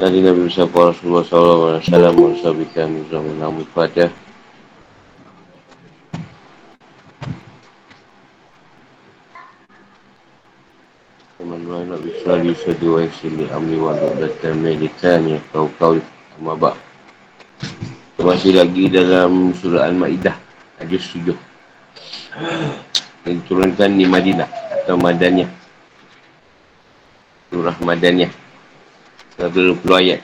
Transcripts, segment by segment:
Nabi Musa Rasulullah SAW Wassalamu alaikum warahmatullahi wabarakatuh Teman-teman nak bisa di sedua sini Amni wa dan medikan ya kau kau mabak Masih lagi dalam surah Al-Ma'idah Hadis 7 Yang diturunkan di Madinah Atau Madaniyah. Surah Madaniyah 120 ayat.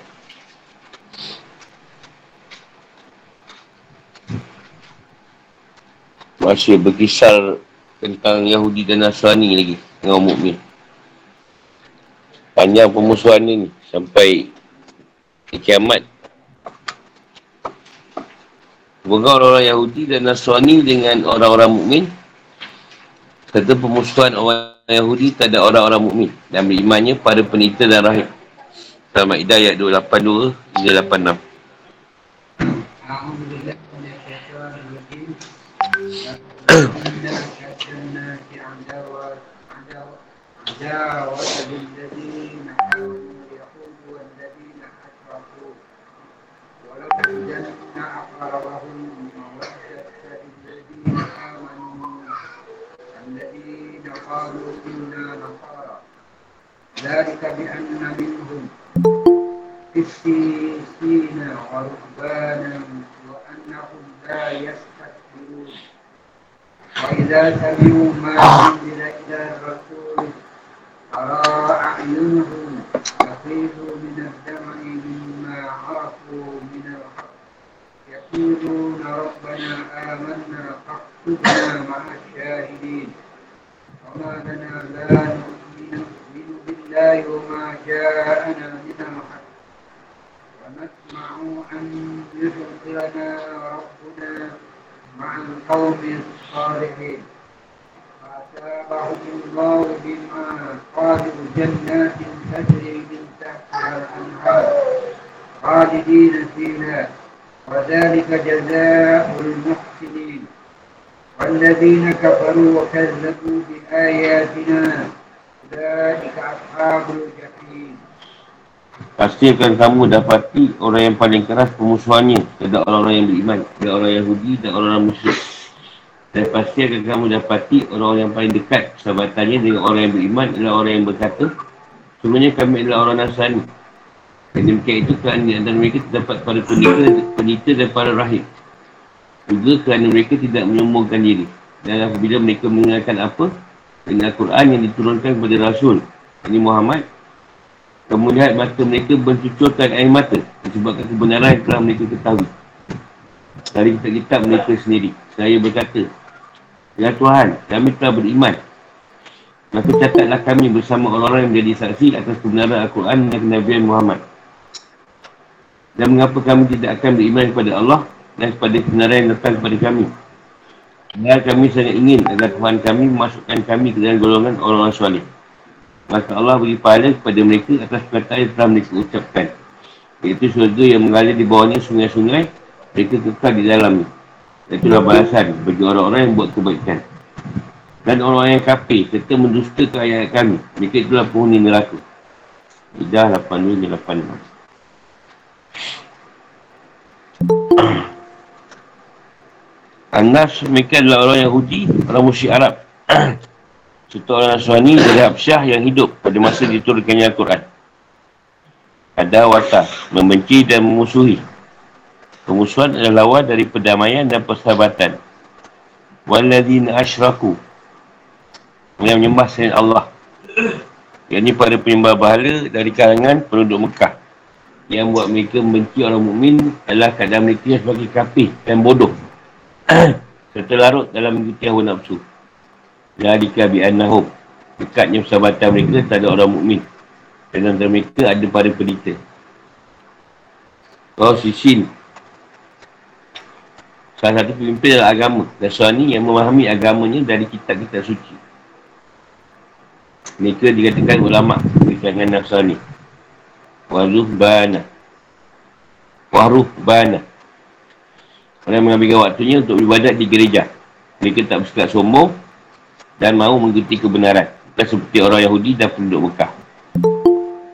Masih berkisar tentang Yahudi dan Nasrani lagi dengan mukmin. Panjang pemusuhan ini sampai ke kiamat. Semoga orang-orang Yahudi dan Nasrani dengan orang-orang mukmin serta pemusuhan orang Yahudi tak ada orang-orang mukmin dan berimannya pada penita dan rahim. Surah Ma'idah ayat 282 hingga 86. ذلك بأن منهم قسيسين ورهبانا وأنهم لا يستكبرون. وإذا سمعوا ما أنزل إلى الرسول ترى أعينهم تفيض من الدمع مما عرفوا من الحق يقولون ربنا آمنا فاكتبنا مع الشاهدين. وما لنا لا نؤمن بالله وما جاءنا من الحق. ونسمع أن يدخلنا ربنا مع القوم الصالحين. فأتابعهم الله بما قالوا جنات تجري من تحتها الأنهار خالدين فيها. وذلك جزاء المحسنين. والذين كفروا وكذبوا بآياتنا Pasti akan kamu dapati orang yang paling keras pemusuhannya Tidak orang-orang yang beriman Tidak orang Yahudi dan orang-orang musyrik. Dan pasti akan kamu dapati orang-orang yang paling dekat Sahabatannya dengan orang yang beriman adalah orang yang berkata Semuanya kami adalah orang Nasrani. Dan demikian itu kerana di antara mereka terdapat para pendeta, pendeta dan para rahib. Juga kerana mereka tidak menyombongkan diri. Dan apabila mereka mengingatkan apa dengan Al-Quran yang diturunkan kepada Rasul Ini Muhammad Kamu lihat mata mereka bercucurkan air mata Disebabkan kebenaran yang telah mereka ketahui. Dari kitab-kitab mereka sendiri Saya berkata Ya Tuhan, kami telah beriman. Maka catatlah kami bersama orang-orang yang menjadi saksi atas kebenaran Al-Quran dan Nabi Muhammad. Dan mengapa kami tidak akan beriman kepada Allah Dan kepada kebenaran yang datang kepada kami Dan kami sangat ingin agar Tuhan kami memasukkan kami ke dalam golongan orang-orang soleh Maka Allah beri pahala kepada mereka atas perkataan yang telah mereka ucapkan. Iaitu surga yang mengalir di bawahnya sungai-sungai, mereka kekal di dalamnya. Itulah balasan bagi orang-orang yang buat kebaikan. Dan orang-orang yang kafir serta mendustakan ayat kami. Mereka itulah penghuni neraka. Idah 82 Anas mereka adalah orang Yahudi, orang musyrik Arab. Serta orang Nasrani dari Habsyah yang hidup pada masa diturunkannya Al-Quran. Ada wata, membenci dan memusuhi. Pemusuhan adalah lawan dari perdamaian dan persahabatan. Waladzina asyraku. Yang menyembah selain Allah. Yang ini pada penyembah bahala dari kalangan penduduk Mekah. Yang buat mereka membenci orang mukmin adalah keadaan mereka sebagai kafir dan bodoh. Serta larut dalam mengikuti hawa nafsu. Zalika bi'annahum Dekatnya persahabatan mereka tak ada orang mukmin. Dan antara mereka ada para pendeta. Kau sisin. Salah satu pemimpin adalah agama. Nasrani yang memahami agamanya dari kitab-kitab suci. Mereka dikatakan ulama' di kalangan Nasrani. Waruh bana. Orang mengambil waktunya untuk beribadat di gereja. Mereka tak bersikap sombong dan mahu mengikuti kebenaran. Bukan seperti orang Yahudi dan penduduk Mekah.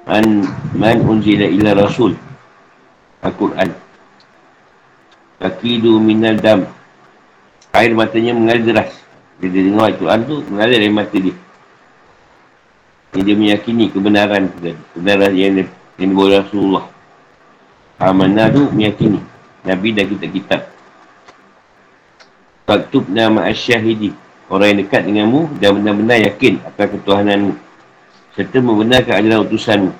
an man unzila ila rasul. Al-Quran. Takidu minal dam. Air matanya mengalir deras. Dia dengar Al-Quran tu Mengalir dari mata dia. Ini dia meyakini kebenaran Kebenaran yang, yang dibawa Rasulullah. Amanah tu meyakini. Nabi dan kitab-kitab Faktub nama asyahidi. Orang yang dekat denganmu Dan benar-benar yakin akan ketuhananmu. Serta membenarkan adalah utusanmu.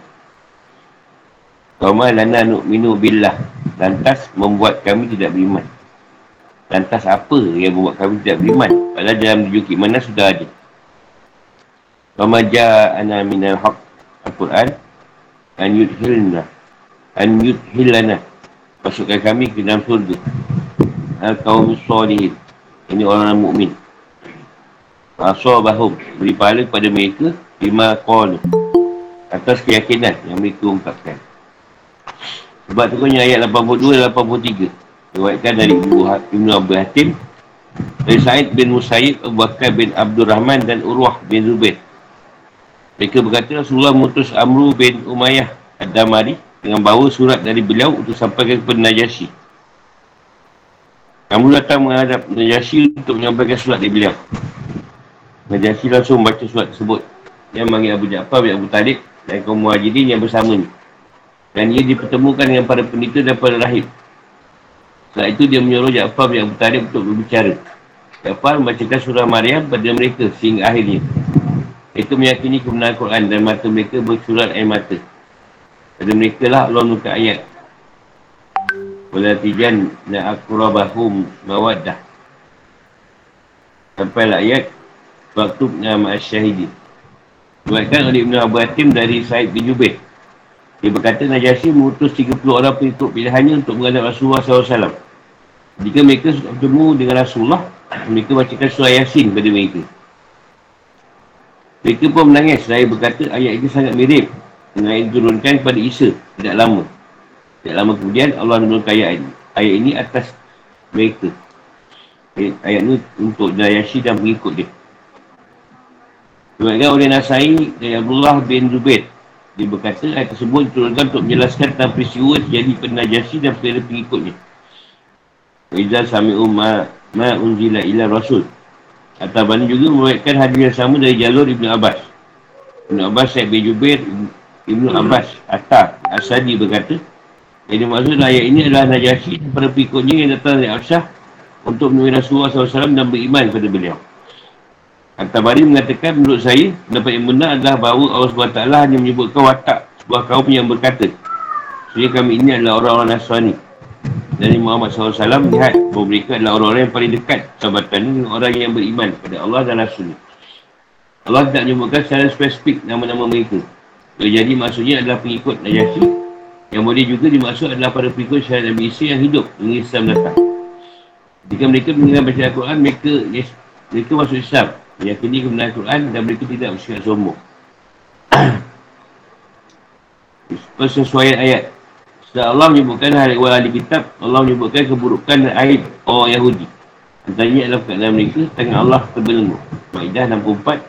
Kama lana nu'minu billah. Lantas membuat kami tidak beriman. Lantas apa yang membuat kami tidak beriman? Padahal dalam rujuk mana sudah ada. Kama ja'ana minal haq. Al-Quran. An yudhilna. An yudhilana. Masukkan kami ke dalam surga. Al-Qawmi Salihin Ini orang-orang mukmin. Asabahum Beri pahala kepada mereka Lima qalu Atas keyakinan yang mereka ungkapkan sebab tu kan ayat 82 dan 83. Diwakilkan dari Ibu ha- Ibn Abu Hatim. Dari Said bin Musayyid, Abu Bakar bin Abdul Rahman dan Urwah bin Zubair. Mereka berkata Rasulullah mutus Amru bin Umayyah Ad-Damari dengan bawa surat dari beliau untuk sampaikan kepada Najasyi. Kamu datang menghadap Najasyi untuk menyampaikan surat dari beliau. Najasyi langsung membaca surat tersebut. Yang manggil Abu Ja'far bin Abu Talib dan kaum muhajirin yang bersama ni. Dan ia dipertemukan dengan para pendeta dan para rahib. Setelah itu dia menyuruh Ja'far yang bertarif untuk berbicara. Ja'far membacakan surah Maryam pada mereka sehingga akhirnya. Itu meyakini kebenaran Quran dan mata mereka bersurat air mata. Pada mereka lah Allah menukar ayat. Walatijan na'akurabahum mawaddah. Sampai ayat. Waktu nama syahidi. Buatkan oleh Ibn Abu Hatim dari Said bin Jubair. Dia berkata Najasyi mengutus 30 orang pengikut pilihannya untuk menghadap Rasulullah SAW. Jika mereka bertemu dengan Rasulullah, mereka bacakan surah Yasin kepada mereka. Mereka pun menangis. Saya berkata ayat itu sangat mirip dengan yang diturunkan kepada Isa tidak lama. Tidak lama kemudian Allah menurunkan ayat ini. Ayat ini atas mereka. Ayat, ayat ini untuk Najasyi dan pengikut dia. Sebabkan oleh Nasai dari Abdullah bin Zubair dia berkata ayat tersebut diturunkan untuk menjelaskan tentang peristiwa terjadi pada Najasyi dan pada pengikutnya. Iza sami'u ma, ma unzila ila rasul. Atabani juga membuatkan hadis yang sama dari jalur Ibn Abbas. Ibn Abbas, Syed bin Jubair, Ibn Abbas, Atta, Asadi berkata, yang dimaksud ayat ini adalah Najasyi para pengikutnya yang datang dari Absyah untuk menemui Rasulullah SAW dan beriman kepada beliau. Al-Tabari mengatakan menurut saya pendapat yang benar adalah bahawa Allah SWT hanya menyebutkan watak sebuah kaum yang berkata Sebenarnya kami ini adalah orang-orang Nasrani Dari Muhammad SAW melihat bahawa mereka adalah orang-orang yang paling dekat sahabatan dengan orang yang beriman kepada Allah dan Rasul Allah tidak menyebutkan secara spesifik nama-nama mereka. Jadi maksudnya adalah pengikut Najasyi Yang boleh juga dimaksud adalah para pengikut syariat Nabi Isa yang hidup dengan Islam datang Jika mereka mengenal baca Al-Quran, mereka, mereka masuk Islam meyakini kebenaran Quran dan mereka tidak bersikap sombong. Persesuaian ayat. Setelah Allah menyebutkan hari awal ahli kitab, Allah menyebutkan keburukan dan aib orang Yahudi. Antaranya adalah keadaan mereka, tangan Allah terbelenggu. Ma'idah 64.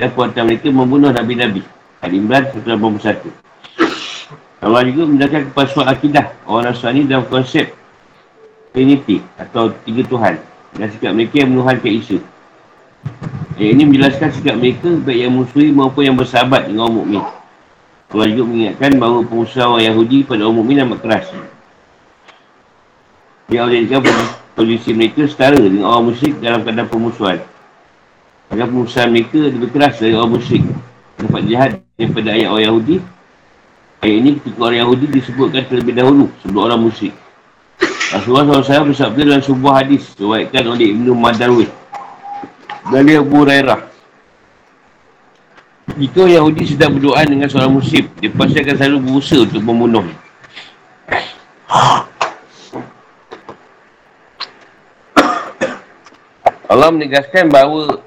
Dan kuatan mereka membunuh Nabi-Nabi. Al-Imran 181. Allah juga menjelaskan kepasuan akidah orang Nasrani dalam konsep Trinity atau tiga Tuhan. Dan sikap mereka yang menuhankan isu. Ayat ini menjelaskan sikap mereka baik yang musuhi maupun yang bersahabat dengan orang mukmin. Allah juga mengingatkan bahawa pengusaha orang Yahudi pada orang mukmin amat keras. Dia menjadikan posisi mereka setara dengan orang musyrik dalam keadaan pemusuhan. Agar pengusaha mereka lebih keras dari orang musyrik. Dapat jahat daripada ayat orang Yahudi. Ayat ini ketika orang Yahudi disebutkan terlebih dahulu sebelum orang musyrik. Rasulullah SAW bersabda dalam sebuah hadis. Diwaikan oleh Ibn Madarwih dari Abu Hurairah. Jika Yahudi sedang berdoa dengan seorang muslim, dia pasti akan selalu berusaha untuk membunuh. Allah menegaskan bahawa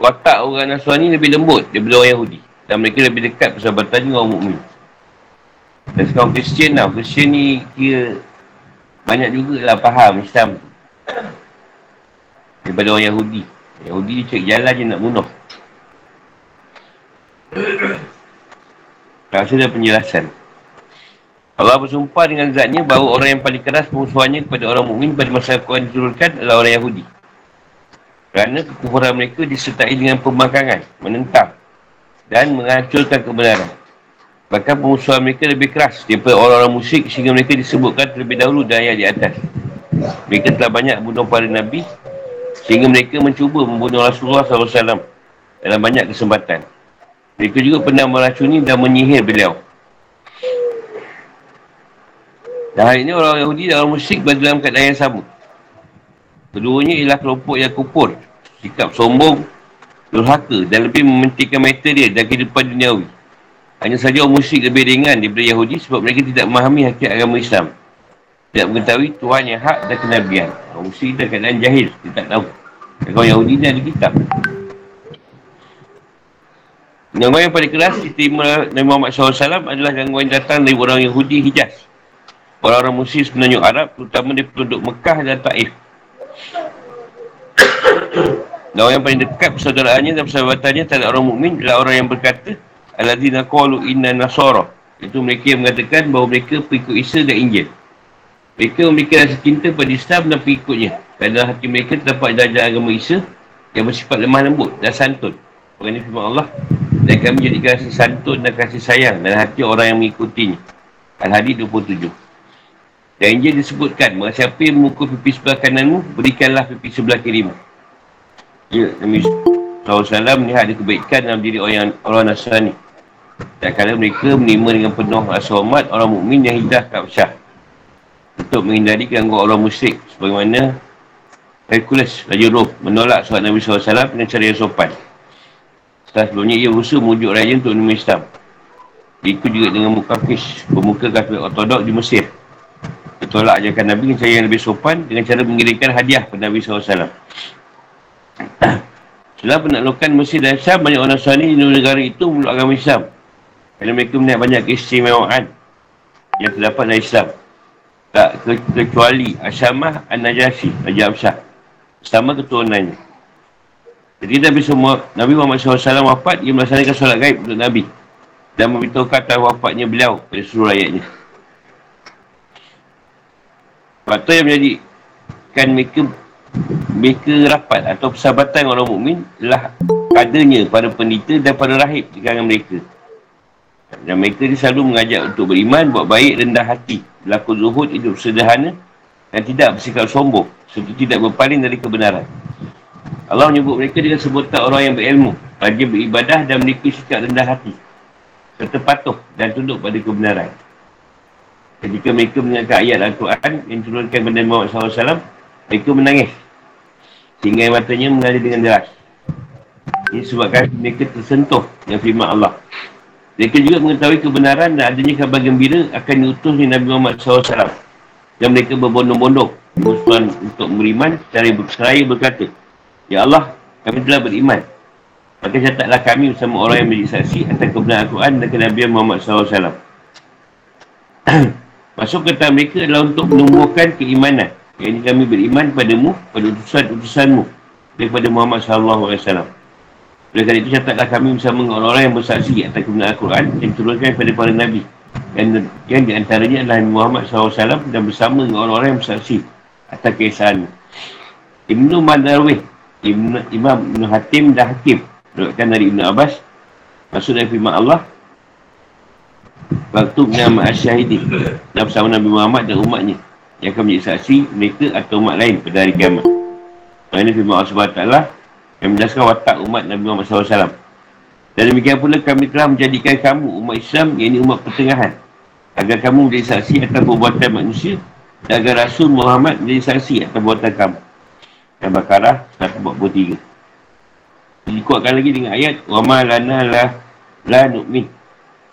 watak orang Nasrani lebih lembut daripada orang Yahudi. Dan mereka lebih dekat persahabatan dengan orang mukmin. Dan sekarang Kristian lah. Kristian ni kira banyak juga lah faham Islam daripada orang Yahudi. Yahudi cek jalan je nak bunuh. Tak ada penjelasan. Allah bersumpah dengan zatnya bahawa orang yang paling keras pengusuhannya kepada orang mukmin pada masa Al-Quran diturunkan adalah orang Yahudi. Kerana kekufuran mereka disertai dengan pembangkangan, menentang dan menghancurkan kebenaran. Bahkan pengusuhan mereka lebih keras daripada orang-orang musyrik sehingga mereka disebutkan terlebih dahulu dan ayat di atas. Mereka telah banyak bunuh para Nabi sehingga mereka mencuba membunuh Rasulullah SAW dalam banyak kesempatan. Mereka juga pernah meracuni dan menyihir beliau. Dan hari ini orang Yahudi dan orang musyrik berada dalam keadaan yang sama. Keduanya ialah kelompok yang kupur, sikap sombong, durhaka dan lebih mementingkan material dan kehidupan duniawi. Hanya saja orang musyrik lebih ringan daripada Yahudi sebab mereka tidak memahami hakikat agama Islam. Tidak mengetahui Tuhan yang hak dan kenabian. Orang musyrik dan keadaan jahil, dia tak tahu. Dan orang Yahudi ni ada kitab. Gangguan yang paling keras diterima Nabi Muhammad SAW adalah gangguan yang datang dari orang Yahudi Hijaz orang-orang musyrik semenanjung Arab terutama di penduduk Mekah dan Taif orang yang paling dekat persaudaraannya dan persahabatannya terhadap orang mukmin adalah orang yang berkata Alladzina qalu inna nasara. Itu mereka yang mengatakan bahawa mereka pengikut Isa dan Injil. Mereka memiliki rasa cinta pada Islam dan pengikutnya. Kerana hati mereka terdapat darjah agama Isa yang bersifat lemah lembut dan santun. Mengenai firman Allah dan kami menjadikan rasa santun dan kasih sayang dalam hati orang yang mengikutinya. Al-Hadid 27 dan Injil disebutkan, siapa yang memukul pipi sebelah kananmu, berikanlah pipi sebelah kirimu. Ya, Nabi SAW melihat ada kebaikan dalam diri orang, orang Nasrani. Tak kala mereka menerima dengan penuh rasa hormat orang mukmin yang hijrah ke Absyah. Untuk menghindari gangguan orang musyrik. Sebagaimana Hercules, Raja Rom, menolak surat Nabi SAW dengan cara yang sopan. Setelah sebelumnya, ia berusaha memujuk raja untuk menerima Islam. Itu juga dengan Mukafis, pemuka kafir ortodok di Mesir bertolak ajarkan Nabi dengan cara yang lebih sopan dengan cara mengirimkan hadiah kepada Nabi SAW. Setelah penaklukan Mesir dan Syam, banyak orang Nasrani di negara itu memeluk agama Islam. Kerana mereka melihat banyak keistimewaan yang terdapat dari Islam. Tak ke- kecuali Asyamah An-Najasyi, Raja Absyah. Sama keturunannya. Jadi Nabi semua Nabi Muhammad SAW wafat, ia melaksanakan solat gaib untuk Nabi. Dan memberitahu kata wafatnya beliau pada seluruh rakyatnya. Faktor yang menjadikan mereka mereka rapat atau persahabatan orang mukmin adanya pada pendeta dan pada rahib di kalangan mereka. Dan mereka ni selalu mengajak untuk beriman, buat baik, rendah hati, berlaku zuhud, hidup sederhana dan tidak bersikap sombong serta tidak berpaling dari kebenaran. Allah menyebut mereka dengan sebutan orang yang berilmu, rajin beribadah dan memiliki sikap rendah hati serta patuh dan tunduk pada kebenaran. Ketika mereka mendengarkan ayat Al-Quran yang turunkan kepada Muhammad SAW, mereka menangis. Sehingga matanya mengalir dengan deras. Ini sebabkan mereka tersentuh dengan firman Allah. Mereka juga mengetahui kebenaran dan adanya kabar gembira akan diutusnya Nabi Muhammad SAW. Dan mereka berbondong-bondong musuhan untuk beriman secara berseraya berkata, Ya Allah, kami telah beriman. Maka catatlah kami bersama orang yang menjadi saksi atas kebenaran Al-Quran dan kenabian Muhammad SAW. Masuk kata mereka adalah untuk menumbuhkan keimanan. Yang ini kami beriman padamu, pada utusan-utusanmu daripada Muhammad SAW. Oleh kerana itu, catatlah kami bersama orang-orang yang bersaksi atas kebenaran Al-Quran yang diturunkan kepada para Nabi. Yang, yang di antaranya adalah Muhammad SAW dan bersama dengan orang-orang yang bersaksi atas keesahan. Ibn Madarwih, Ibn, Imam Ibn Hatim dan Hakim. Berkatakan dari Ibn Abbas, maksud dari firman Allah, Waktu nama Asyahidi Dan bersama Nabi Muhammad dan umatnya Yang akan menjadi saksi mereka atau umat lain pada hari kiamat Ini firman Allah SWT Yang menjelaskan watak umat Nabi Muhammad SAW Dan demikian pula kami telah menjadikan kamu umat Islam Yang ini umat pertengahan. Agar kamu menjadi saksi atas perbuatan manusia Dan agar Rasul Muhammad menjadi saksi atas perbuatan kamu. Yang Bakarah 143 Dikuatkan lagi dengan ayat Wa ma lana la, la nu'min.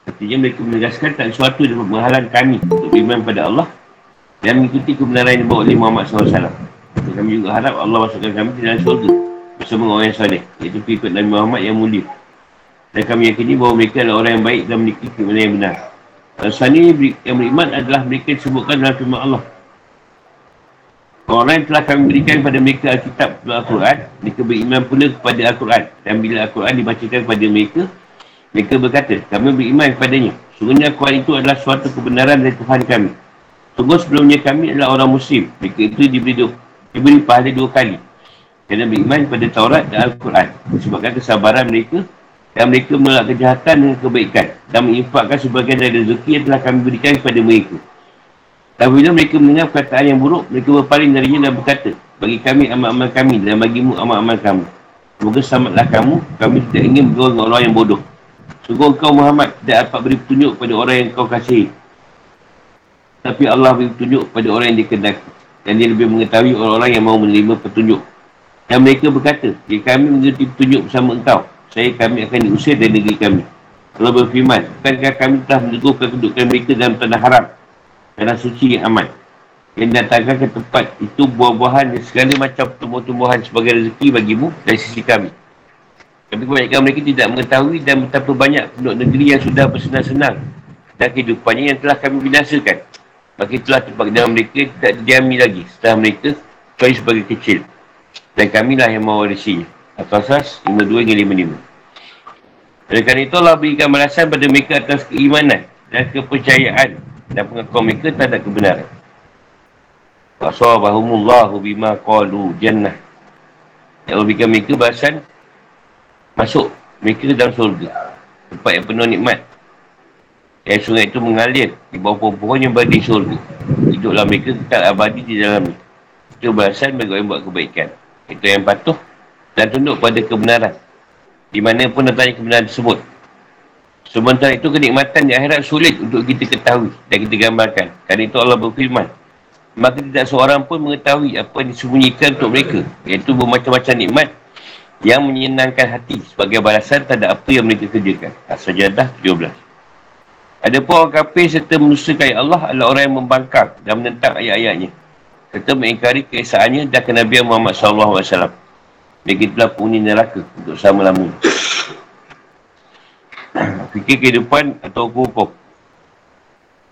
Artinya mereka menegaskan tak sesuatu dapat menghalang kami untuk beriman pada Allah dan mengikuti kebenaran yang dibawa oleh Muhammad SAW. Dan kami juga harap Allah masukkan kami ke dalam syurga bersama orang yang soleh, iaitu pengikut Nabi Muhammad yang mulia. Dan kami yakini bahawa mereka adalah orang yang baik dan memiliki kebenaran yang benar. Al-Sani yang beriman adalah mereka disebutkan dalam firman Allah. Orang yang telah kami berikan kepada mereka Alkitab Al-Quran, mereka beriman pula kepada Al-Quran. Dan bila Al-Quran dibacakan kepada mereka, mereka berkata, kami beriman kepadanya Sungguhnya Al-Quran itu adalah suatu kebenaran dari Tuhan kami. Sungguh sebelumnya kami adalah orang muslim. Mereka itu diberi, diberi pahala dua kali. Kerana beriman pada Taurat dan Al-Quran. Sebabkan kesabaran mereka dan mereka menolak kejahatan dengan kebaikan dan menginfakkan sebagian dari rezeki yang telah kami berikan kepada mereka. Dan bila mereka mendengar perkataan yang buruk, mereka berpaling darinya dan berkata, bagi kami amal-amal kami dan bagimu amal-amal kamu. Semoga selamatlah kamu, kami tidak ingin bergaul dengan orang yang bodoh. Sungguh engkau Muhammad tidak dapat beri petunjuk kepada orang yang kau kasih. Tapi Allah beri petunjuk kepada orang yang dikendaki. Dan dia lebih mengetahui orang-orang yang mau menerima petunjuk. Dan mereka berkata, jika kami mengerti petunjuk bersama engkau, saya kami akan diusir dari negeri kami. Allah berfirman, bukankah kami telah meneguhkan kedudukan mereka dalam tanah haram, tanah suci yang aman. Yang datangkan ke tempat itu buah-buahan dan segala macam tumbuh-tumbuhan sebagai rezeki bagimu dari sisi kami. Tapi kebanyakan mereka tidak mengetahui dan betapa banyak penduduk negeri yang sudah bersenang-senang dan kehidupannya yang telah kami binasakan. Maka itulah tempat dalam mereka tidak didiami lagi setelah mereka kecuali sebagai kecil. Dan kamilah yang mewarisinya. Al-Qasas 52 hingga 55. Oleh kerana itu Allah berikan balasan pada mereka atas keimanan dan kepercayaan dan pengakuan mereka terhadap kebenaran. Wasawabahumullahu bima qalu jannah. Ya Allah berikan mereka balasan masuk mereka dalam surga. Tempat yang penuh nikmat. Yang sungai itu mengalir di bawah pohon-pohon yang berada di surga. Hiduplah mereka tetap abadi di dalamnya. Itu balasan bagi orang yang buat kebaikan. Itu yang patuh dan tunduk pada kebenaran. Di mana pun datangnya kebenaran tersebut. Sementara itu kenikmatan di akhirat sulit untuk kita ketahui dan kita gambarkan. Kerana itu Allah berfirman maka tidak seorang pun mengetahui apa yang disembunyikan untuk mereka iaitu bermacam-macam nikmat yang menyenangkan hati sebagai balasan terhadap apa yang mereka kerjakan. As-Sajadah 17 ada pun orang kafir serta menusakai Allah adalah orang yang membangkang dan menentang ayat-ayatnya serta mengingkari keesaannya dan kenabian Muhammad SAW telah punya neraka untuk selama-lamanya. Fikir kehidupan atau hukum-hukum.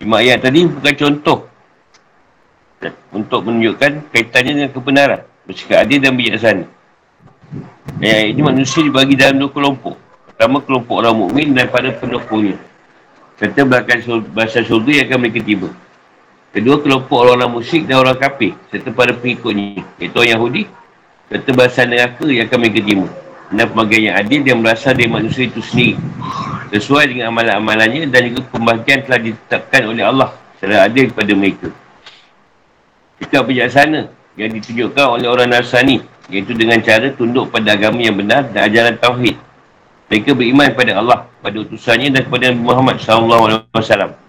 Lima ayat tadi bukan contoh. Untuk menunjukkan kaitannya dengan kebenaran. Bersikap adil dan bijaksana. Ayat ini manusia dibagi dalam dua kelompok. Pertama kelompok orang mukmin dan pada pendukungnya. Serta bahasa surga yang akan mereka tiba. Kedua kelompok orang-orang musyrik dan orang kafir. Serta pada pengikutnya. Iaitu orang Yahudi Kata bahasa neraka yang akan mereka terima. Dan pembagian yang adil yang berasal dari manusia itu sendiri. Sesuai dengan amalan-amalannya dan juga pembagian telah ditetapkan oleh Allah secara adil kepada mereka. Sikap bijaksana yang ditunjukkan oleh orang Nasrani iaitu dengan cara tunduk pada agama yang benar dan ajaran Tauhid. Mereka beriman kepada Allah, pada utusannya dan kepada Muhammad SAW.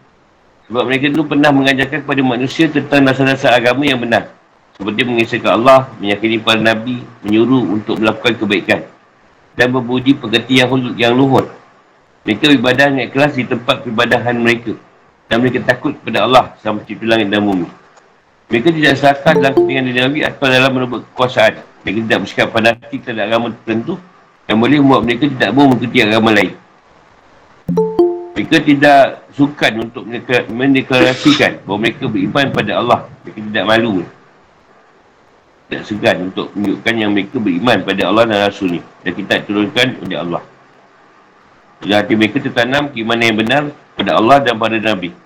Sebab mereka dulu pernah mengajarkan kepada manusia tentang dasar-dasar agama yang benar. Seperti mengisahkan Allah, meyakini para Nabi, menyuruh untuk melakukan kebaikan. Dan berbuji pekerti yang, yang luhur. Mereka beribadah dengan ikhlas di tempat peribadahan mereka. Dan mereka takut kepada Allah sama cipta langit dan bumi. Mereka tidak serakah dalam kepentingan Nabi atau dalam merebut kekuasaan. Mereka tidak bersikap hati terhadap agama tertentu yang boleh membuat mereka tidak mau mengikuti agama lain. Mereka tidak sukan untuk mendeklarasikan bahawa mereka beriman pada Allah. Mereka tidak malu tak segan untuk menunjukkan yang mereka beriman pada Allah dan Rasulnya dan kita turunkan oleh Allah. Jadi hati mereka tertanam keimanan yang benar pada Allah dan pada Nabi.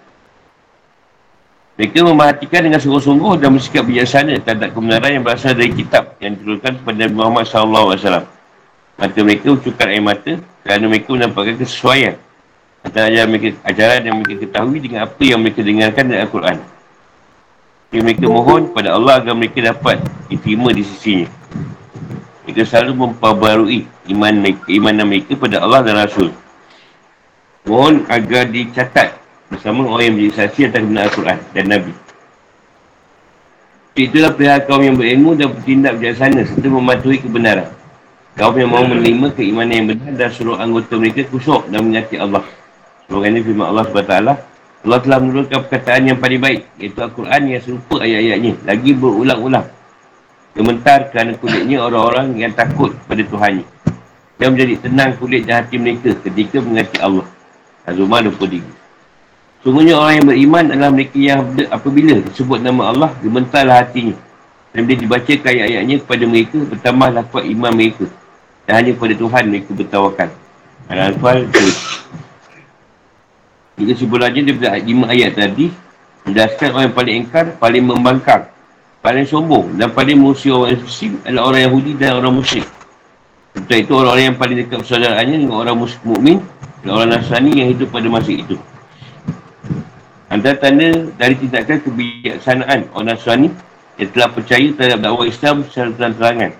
Mereka memperhatikan dengan sungguh-sungguh dan bersikap bijaksana terhadap kebenaran yang berasal dari kitab yang diturunkan kepada Nabi Muhammad SAW. Mata mereka ucapkan air mata kerana mereka menampakkan kesesuaian ajaran, mereka, ajaran yang mereka ketahui dengan apa yang mereka dengarkan dari Al-Quran. Yang mereka mohon kepada Allah agar mereka dapat diterima di sisinya. Mereka selalu memperbarui iman mereka, imanan mereka pada Allah dan Rasul. Mohon agar dicatat bersama orang yang menjadi saksi atas kebenaran Al-Quran dan Nabi. Itulah pihak kaum yang berilmu dan bertindak bijaksana serta mematuhi kebenaran. Kaum yang mahu menerima keimanan yang benar dan suruh anggota mereka kusuk dan menyakiti Allah. Semoga ini firman Allah SWT. Allah telah menurunkan perkataan yang paling baik iaitu Al-Quran yang serupa ayat-ayatnya. Lagi berulang-ulang. Gementar kerana kulitnya orang-orang yang takut pada Tuhannya. Dan menjadi tenang kulit dan hati mereka ketika mengasihi Allah. Az-Zumar 23 Sungguhnya orang yang beriman adalah mereka yang apabila disebut nama Allah gementarlah hatinya. Dan bila dibaca ayat-ayatnya kepada mereka bertambahlah kuat iman mereka. Dan hanya kepada Tuhan mereka bertawakan. Al-Anfal Jadi kesimpulannya daripada lima ayat tadi, menjelaskan orang yang paling engkar, paling membangkang, paling sombong dan paling musuh orang Muslim adalah orang Yahudi dan orang musyrik. Setelah itu orang-orang yang paling dekat persaudaraannya dengan orang mukmin dan orang Nasrani yang hidup pada masa itu. Antara tanda dari tindakan kebijaksanaan orang Nasrani yang telah percaya terhadap dakwah Islam secara terang-terangan.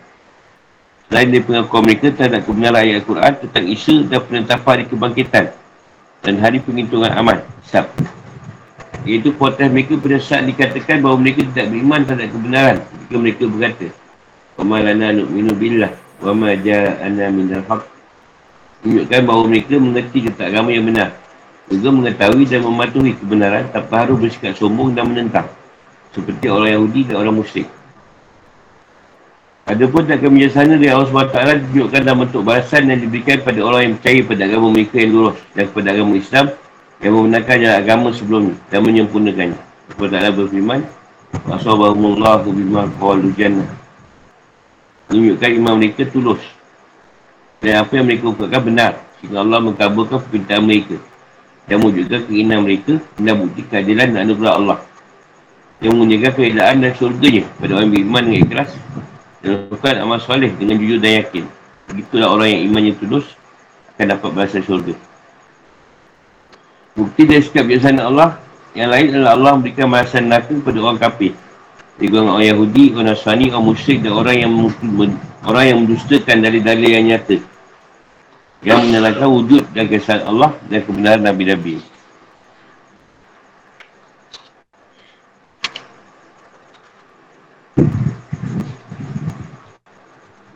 Selain dari pengakuan mereka terhadap kebenaran ayat Al-Quran tentang isu dan penetapan hari kebangkitan dan hari penghitungan amal. Hisab. Iaitu protes mereka pada saat dikatakan bahawa mereka tidak beriman terhadap kebenaran ketika mereka berkata Wa lana nu'minu billah wa ma ja'ana minal haq Menunjukkan bahawa mereka mengerti tentang agama yang benar juga mengetahui dan mematuhi kebenaran tanpa harus bersikap sombong dan menentang seperti orang Yahudi dan orang musyrik ada pun tak kebiasaan dari Allah SWT ditunjukkan dalam bentuk bahasan yang diberikan pada orang yang percaya pada agama mereka yang lurus dan kepada agama Islam yang membenarkan jalan agama sebelumnya dan menyempurnakannya. Kepada Allah berfirman, Wassalamualaikum warahmatullahi wabarakatuh. Menunjukkan imam mereka tulus. Dan apa yang mereka ucapkan benar. Sehingga Allah mengkabulkan permintaan mereka. Dan mewujudkan keinginan mereka dan bukti keadilan dan anugerah Allah. Yang menjaga keadaan dan surganya pada orang beriman dengan ikhlas lakukan amal soleh dengan jujur dan yakin. Begitulah orang yang imannya tulus akan dapat bahasa syurga. Bukti dari sikap biasanya Allah yang lain adalah Allah memberikan bahasan neraka kepada orang kafir. Dari orang Yahudi, orang Nasrani, orang musyrik dan orang yang orang yang mendustakan dari dalil yang nyata. Yang menyalahkan wujud dan kesan Allah dan kebenaran Nabi-Nabi.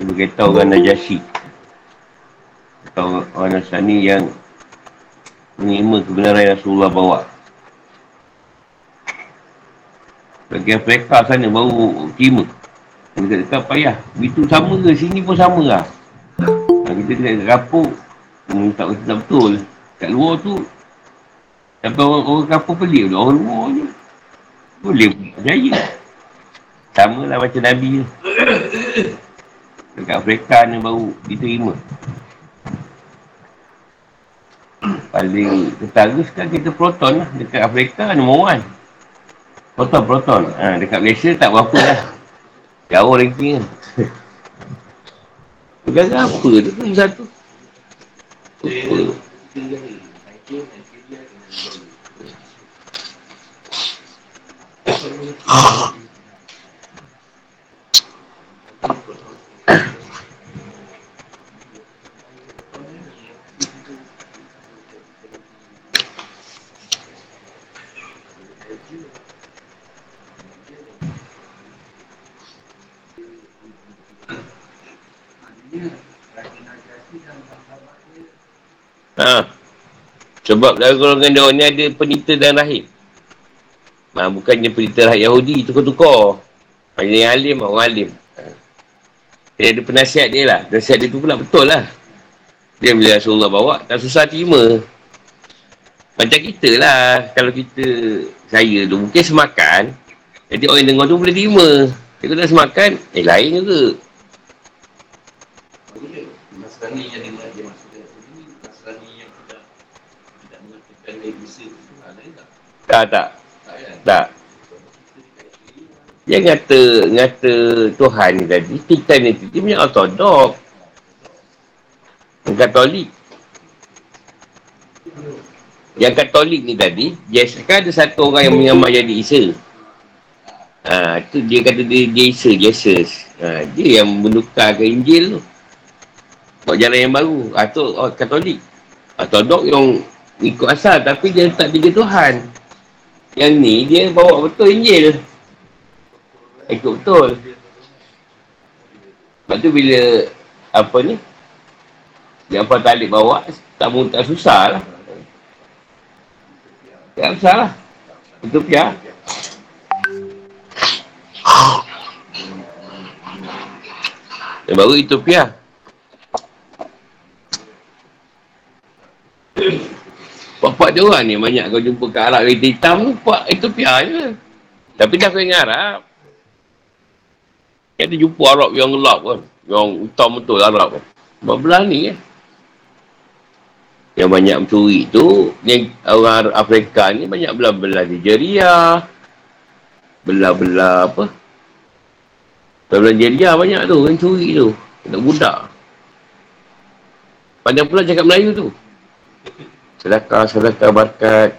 Dia berkata orang Najasyi Atau orang Nasrani yang Menerima kebenaran yang Rasulullah bawa. Bagi Afrika sana baru terima. Dia kata, payah Itu sama ke? Sini pun sama lah. Kita kena kat kapur hmm, Tak kata betul. Kat luar tu Tapi orang, orang kapur pelik Orang luar je. Boleh. Percaya Sama lah macam Nabi Dekat Afrika ni baru diterima. Paling ketara sekarang kita proton lah. Dekat Afrika nombor one. Proton, proton. Ha, dekat Malaysia tak berapa lah. Jauh ranking kan. Negara apa tu pun satu. Ah. Ha. Sebab dalam golongan dia ni ada penita dan rahim. Ha, bukannya penita rahim Yahudi, tukar-tukar. Hanya yang alim, orang alim. Ha. Dia ada penasihat dia lah. Penasihat dia tu pula betul lah. Dia bila Rasulullah bawa, tak susah terima. Macam kita lah. Kalau kita, saya tu mungkin semakan. Jadi orang yang dengar tu boleh terima. Dia kata semakan, eh lain juga. Masalah ni yang Tak, tak. Tak. Dia kata, kata Tuhan ni tadi, kita ni tu, dia punya ortodok. Yang katolik. Yang katolik ni tadi, biasa kan ada satu orang yang menyamar jadi Isa. Ha, tu dia kata dia, dia Isa, Jesus. Ha, dia yang menukarkan Injil tu. Buat jalan yang baru. Ha, tu oh, katolik. Ortodok yang ikut asal, tapi dia tak tiga Tuhan. Yang ni dia bawa betul Injil. Ikut betul. Sebab tu bila apa ni? Yang apa talik bawa tak mau tak susah lah. Tak susah lah. Itu pia. Yang baru itu pia. Bapak dia orang ni banyak kau jumpa kat Arab kereta hitam tu, Pak Ethiopia je. Tapi dah ingat Arab. Kita jumpa Arab yang gelap kan. Yang hitam betul Arab kan. Sebab belah ni kan. Yang banyak mencuri tu, yang orang Afrika ni banyak belah-belah Nigeria. Belah-belah apa? Belah-belah Nigeria banyak tu, yang curi tu. Nak budak. Pandai pula cakap Melayu tu. Sedakah, sedakah, barkat.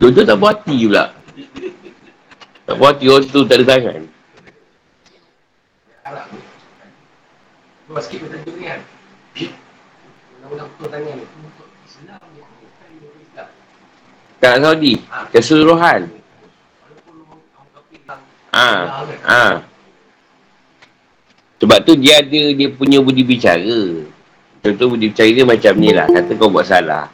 Tu tu tak puas hati pula. Tak puas hati orang tu tak ada tangan. Kat Saudi. Keseluruhan. Ha. Ha. Sebab tu dia ada dia punya budi bicara. Contoh budi bicara dia macam ni lah. Kata kau buat salah.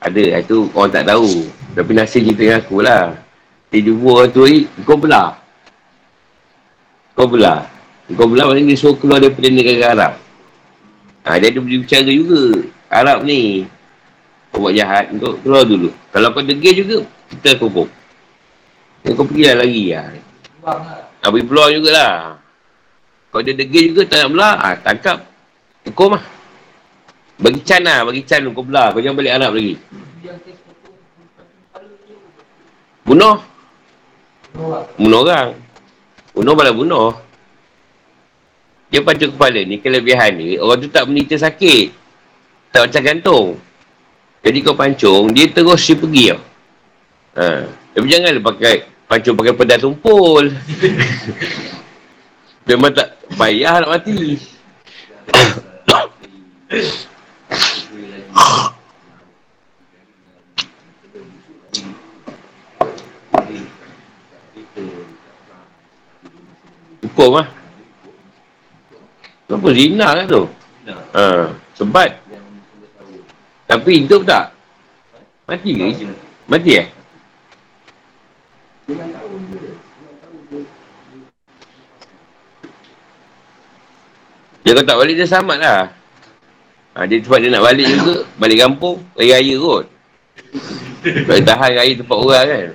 Ada. Itu orang tak tahu. Tapi nasib cerita dengan aku lah. Dia jumpa orang tu kau belah. Kau belah. Kau belah maknanya dia suruh keluar daripada negara Arab. Ha, dia ada bicara juga. Arab ni. Kau buat jahat, kau keluar dulu. Kalau kau degil juga, kita. Dan kau pergi lagi lah. Ha, pergi peluang jugalah. Kalau dia degil juga, tak nak belah, ha, tangkap. Hukum lah. Bagi can lah, bagi can kau belah. Kau jangan balik Arab lagi. Bunuh. Bunuh orang. Bunuh malah bunuh. Dia pancung kepala ni, kelebihan ni, orang tu tak menita sakit. Tak macam gantung. Jadi kau pancung, dia terus dia pergi tau. Ha. Tapi janganlah pakai, pancung pakai pedas tumpul. Memang tak payah nak mati. Hukum lah. Kenapa zina kan tu? Ha, sebat. Tapi hidup tak? Mati ke? Mati eh? Dia kau tak balik dia selamat lah. Ha, dia sebab dia nak balik juga, balik kampung, raya-raya kot. Tak tahan raya tempat orang kan.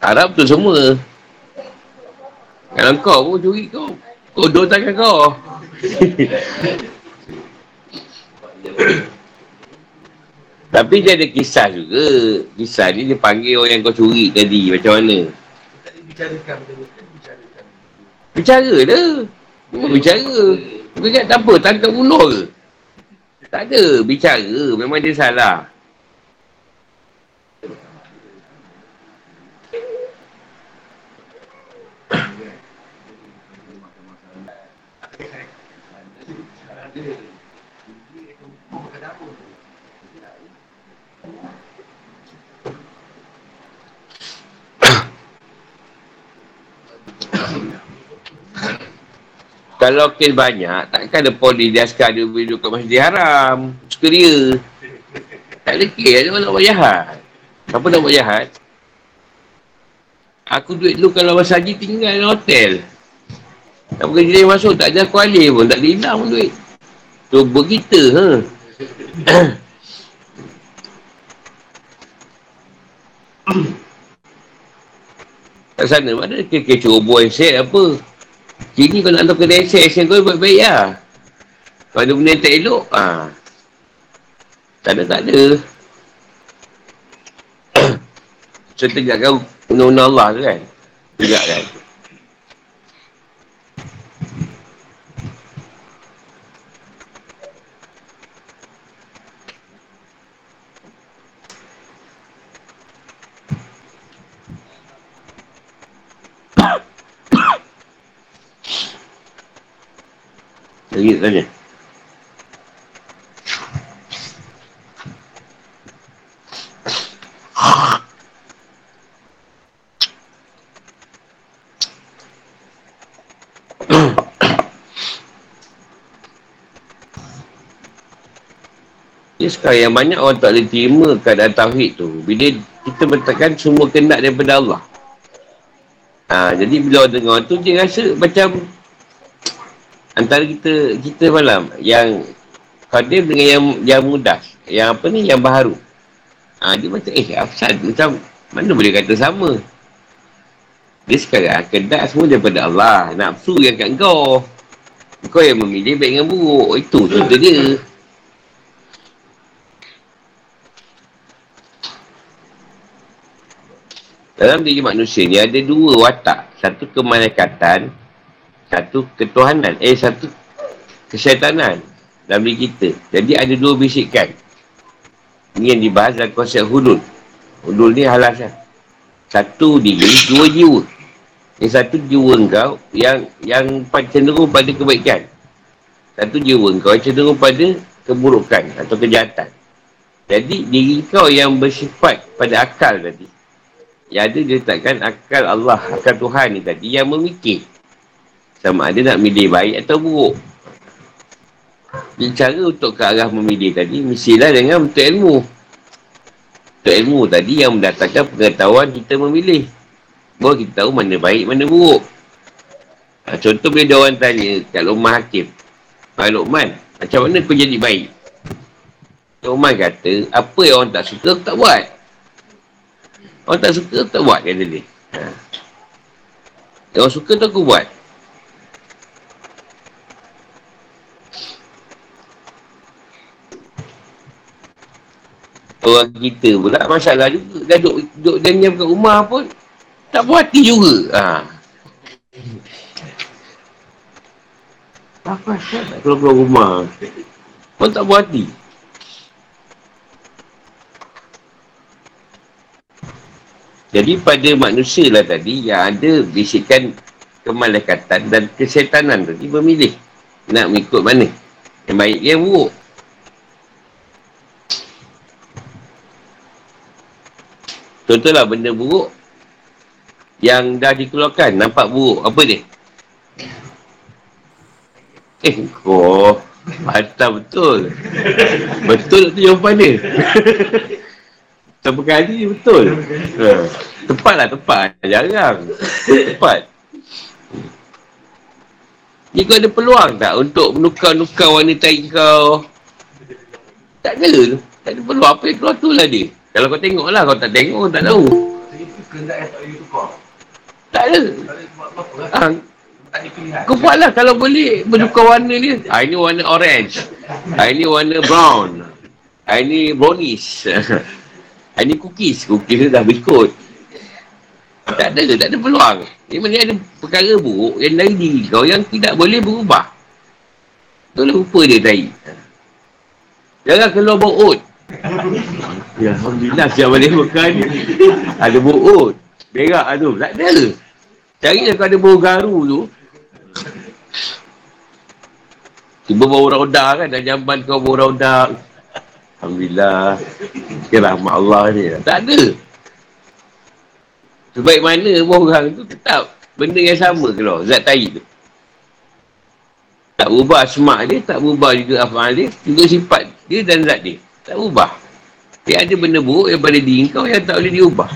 Arab tu semua. Kalau kau pun curi kau. Kodoh tangan kau. Tapi dia ada kisah juga. Kisah ni dia panggil orang yang kau curi tadi. Macam mana? Bicarakan. Bicara dah. Bukan bicara. Bukan kat tak apa. Tangkap bunuh ke? Tak ada. Bicara. Memang dia salah. Kalau kes banyak, takkan ada polis dia askar dia duduk kat masjid haram. Suka dia. Tak ada kes, ada orang nak buat jahat. Apa nak buat jahat? Aku duit dulu kalau masa haji tinggal dalam hotel. Tak pergi dia masuk, tak ada aku alih pun. Tak ada pun duit. Cuba kita, ha? Kat sana, mana kes-kes ceroboh yang set apa? Sini kau nak hantar kedai action, action kau baik-baik lah. Kalau ada benda yang tak elok, ha. Tak ada, tak ada. so, tegakkan undang-undang Allah tu kan? Tegak Lagi tanya. Sekarang yang banyak orang tak boleh terima keadaan Tauhid tu. Bila kita bertakan semua kena daripada Allah. Ha, jadi bila orang dengar tu, dia rasa macam antara kita kita malam yang Qadim dengan yang yang mudah. Yang apa ni? Yang baharu. Ha, dia macam, eh, Afsad macam mana boleh kata sama? Dia sekarang kedak semua daripada Allah. Nafsu yang kat kau. Kau yang memilih baik dengan buruk. Itu contoh dia. Dalam diri manusia ni ada dua watak. Satu kemalaikatan, satu ketuhanan. Eh, satu kesyaitanan dalam diri kita. Jadi ada dua bisikan. Ini yang dibahas dalam konsep hudud. Hudud ni halas. Satu diri, dua jiwa. Yang satu jiwa kau yang yang cenderung pada kebaikan. Satu jiwa kau yang cenderung pada keburukan atau kejahatan. Jadi diri kau yang bersifat pada akal tadi. Yang ada dia letakkan akal Allah, akal Tuhan ni tadi yang memikir. Sama ada nak milih baik atau buruk. Jadi cara untuk ke arah memilih tadi, mestilah dengan betul ilmu. Betul ilmu tadi yang mendatangkan pengetahuan kita memilih. Bahawa kita tahu mana baik, mana buruk. Ha, contoh bila dia orang tanya kat rumah hakim. Ha, Luqman, macam mana kau jadi baik? Luqman kata, apa yang orang tak suka, tak buat. Orang tak suka, tak buat kata dia. Ha. Orang suka tu aku buat. Orang kita pula masalah juga. Dah duduk, duduk diam kat rumah pun. Tak buat hati juga. Ha. Apa sah nak keluar-keluar rumah? Orang tak buat hati. Jadi pada manusia lah tadi yang ada bisikan kemalaikatan dan kesetanan tadi memilih nak mengikut mana. Yang baik yang buruk. Contohlah benda buruk yang dah dikeluarkan nampak buruk. Apa dia? Eh kau Mantap betul. Betul tu jawapan dia. Sampai kali betul. Ha. Tepat lah tepat. Jarang. Tepat. Ni kau ada peluang tak untuk menukar-nukar warna tai kau? Tak ada. Tak ada peluang. Apa yang keluar tu lah dia. Kalau kau tengok lah. Kau tak tengok, tak tahu. Tak ada. Ha. Kau buat lah kalau boleh bertukar warna ni. Ha, ini warna orange. Ha, ini warna brown. Ha, ini brownish. Ha, ini cookies. Cookies dah berikut. Tak ada, tak ada peluang. Ini ada perkara buruk yang dari diri kau yang tidak boleh berubah. Itulah rupa dia tadi. Jangan keluar bau oat. ya, Alhamdulillah siap balik makan. Ada bau oat. Berak tu. Tak ada. Cari lah kalau ada bau garu tu. Tiba bau raudah kan. Dah jamban kau bau raudah. Alhamdulillah. Kira rahmat Allah ni. Tak ada. Sebaik mana pun orang tu tetap benda yang sama keluar. Zat tahi tu. Tak berubah semak dia. Tak berubah juga apa dia. Juga sifat dia dan zat dia. Tak berubah. Dia ada benda buruk yang pada diri kau yang tak boleh diubah.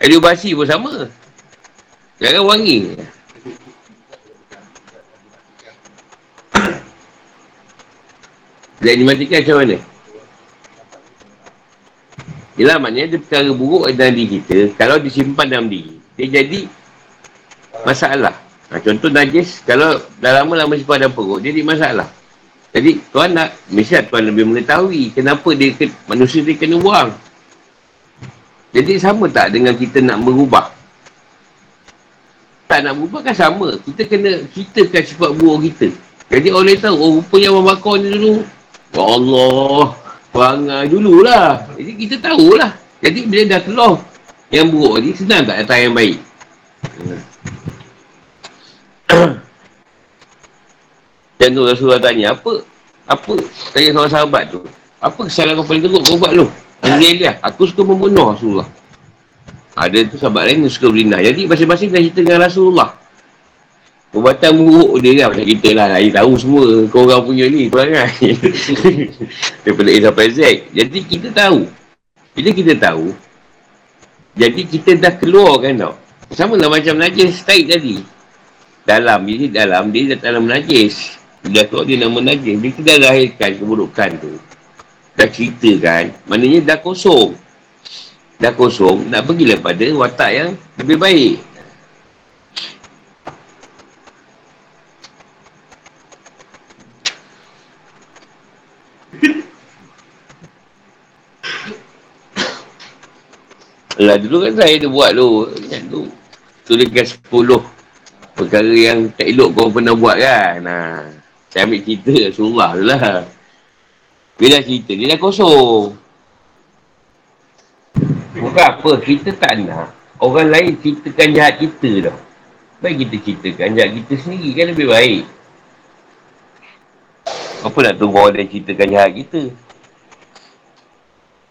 Eliobasi pun sama. Jangan wangi. Dan dimatikan macam mana? Yelah maknanya ada perkara buruk dalam diri kita Kalau disimpan dalam diri Dia jadi Masalah ha, Contoh najis Kalau dah lama-lama simpan dalam perut Dia jadi masalah Jadi tuan nak Mesti tuan lebih mengetahui Kenapa dia manusia dia kena buang Jadi sama tak dengan kita nak berubah Tak nak berubah kan sama Kita kena Kita kan sifat buruk kita Jadi orang tahu Oh rupanya Abang Bakar ni dulu Ya Allah perangai dululah. Jadi kita tahulah. Jadi bila dah keluar yang buruk ni, senang tak datang yang baik. Dan tu Rasulullah tanya, apa? Apa? Tanya seorang sahabat tu. Apa kesalahan kau paling teruk kau buat tu? Dia dia, aku suka membunuh Rasulullah. Ada tu sahabat lain yang suka berinah. Jadi masing-masing dah cerita dengan Rasulullah. Perbuatan buruk dia kan macam kita lah. Saya tahu semua kau orang punya ni perangai. Daripada A sampai Z. Jadi kita tahu. Bila kita tahu. Jadi kita dah keluar kan tau. Sama lah macam najis taik tadi. Dalam. Jadi dalam dia dah dalam najis. Bila tu dia nama najis. Dia dah lahirkan keburukan tu. Dah cerita kan. Maknanya dah kosong. Dah kosong. Nak pergilah pada watak yang lebih baik. Alah dulu kan saya dia buat tu. Yang tu. Tulis 10 perkara yang tak elok kau pernah buat kan. Nah saya ambil cerita surah tu lah. Bila cerita dia dah kosong. Bukan apa, kita tak nak orang lain ceritakan jahat kita tau. Baik kita ceritakan jahat kita sendiri kan lebih baik. Apa nak tunggu orang lain ceritakan jahat kita?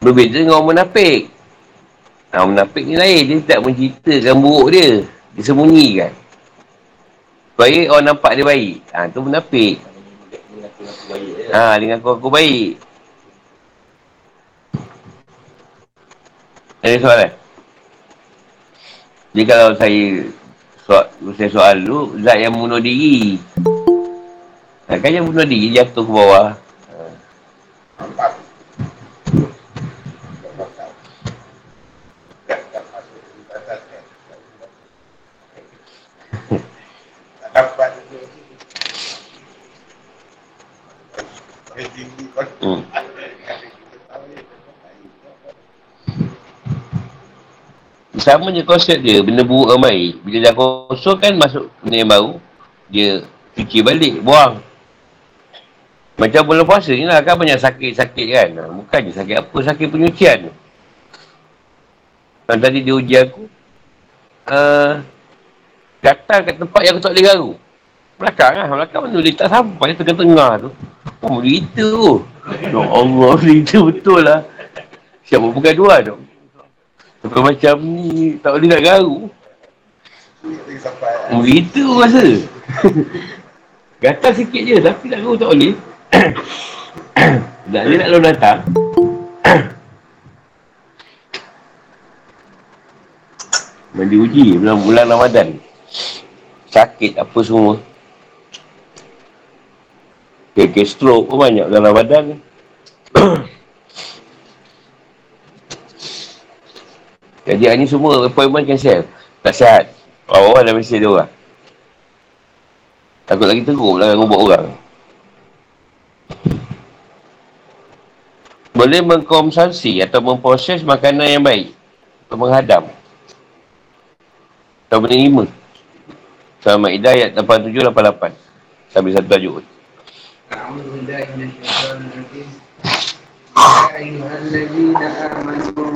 Berbeza dengan orang munafik. Ha, munafik ni lain. Dia tak menceritakan buruk dia. Dia sembunyikan. Supaya orang nampak dia baik. Ha, tu munafik. Ha, dengan aku-aku baik. Ada soalan? Jadi kalau saya soal, saya soal dulu, zat yang bunuh diri. Kan yang bunuh diri jatuh ke bawah. Sama je konsep dia, benda buruk dan. Bila dah kosong kan masuk benda yang baru, dia fikir balik, buang. Macam bulan puasa ni lah kan banyak sakit-sakit kan. Bukan je sakit apa, sakit penyucian. Kan tadi dia uji aku, uh, datang kat tempat yang aku tak boleh garu. Belakang lah, belakang mana boleh tak sampai tengah-tengah tu. Oh, berita tu. Ya Allah, berita betul lah. Siapa bukan dua tu. Bukan macam ni, tak boleh nak garu. Begitu rasa. Gatal sikit je, tapi nak garu tak boleh. tak dia nak lalu datang. Mandi uji bulan, bulan Ramadan. Sakit apa semua. Kek stroke pun banyak dalam badan. Jadi hari ni semua appointment cancel. Tak sihat. Awal-awal dah mesej dia orang. Takut lagi teruk lah dengan robot orang. Boleh mengkonsumsi atau memproses makanan yang baik. Atau menghadam. Atau menerima. Surah Ma'idah ayat 87-88. Sambil satu tajuk. Alhamdulillah. يا أيها الذين آمنوا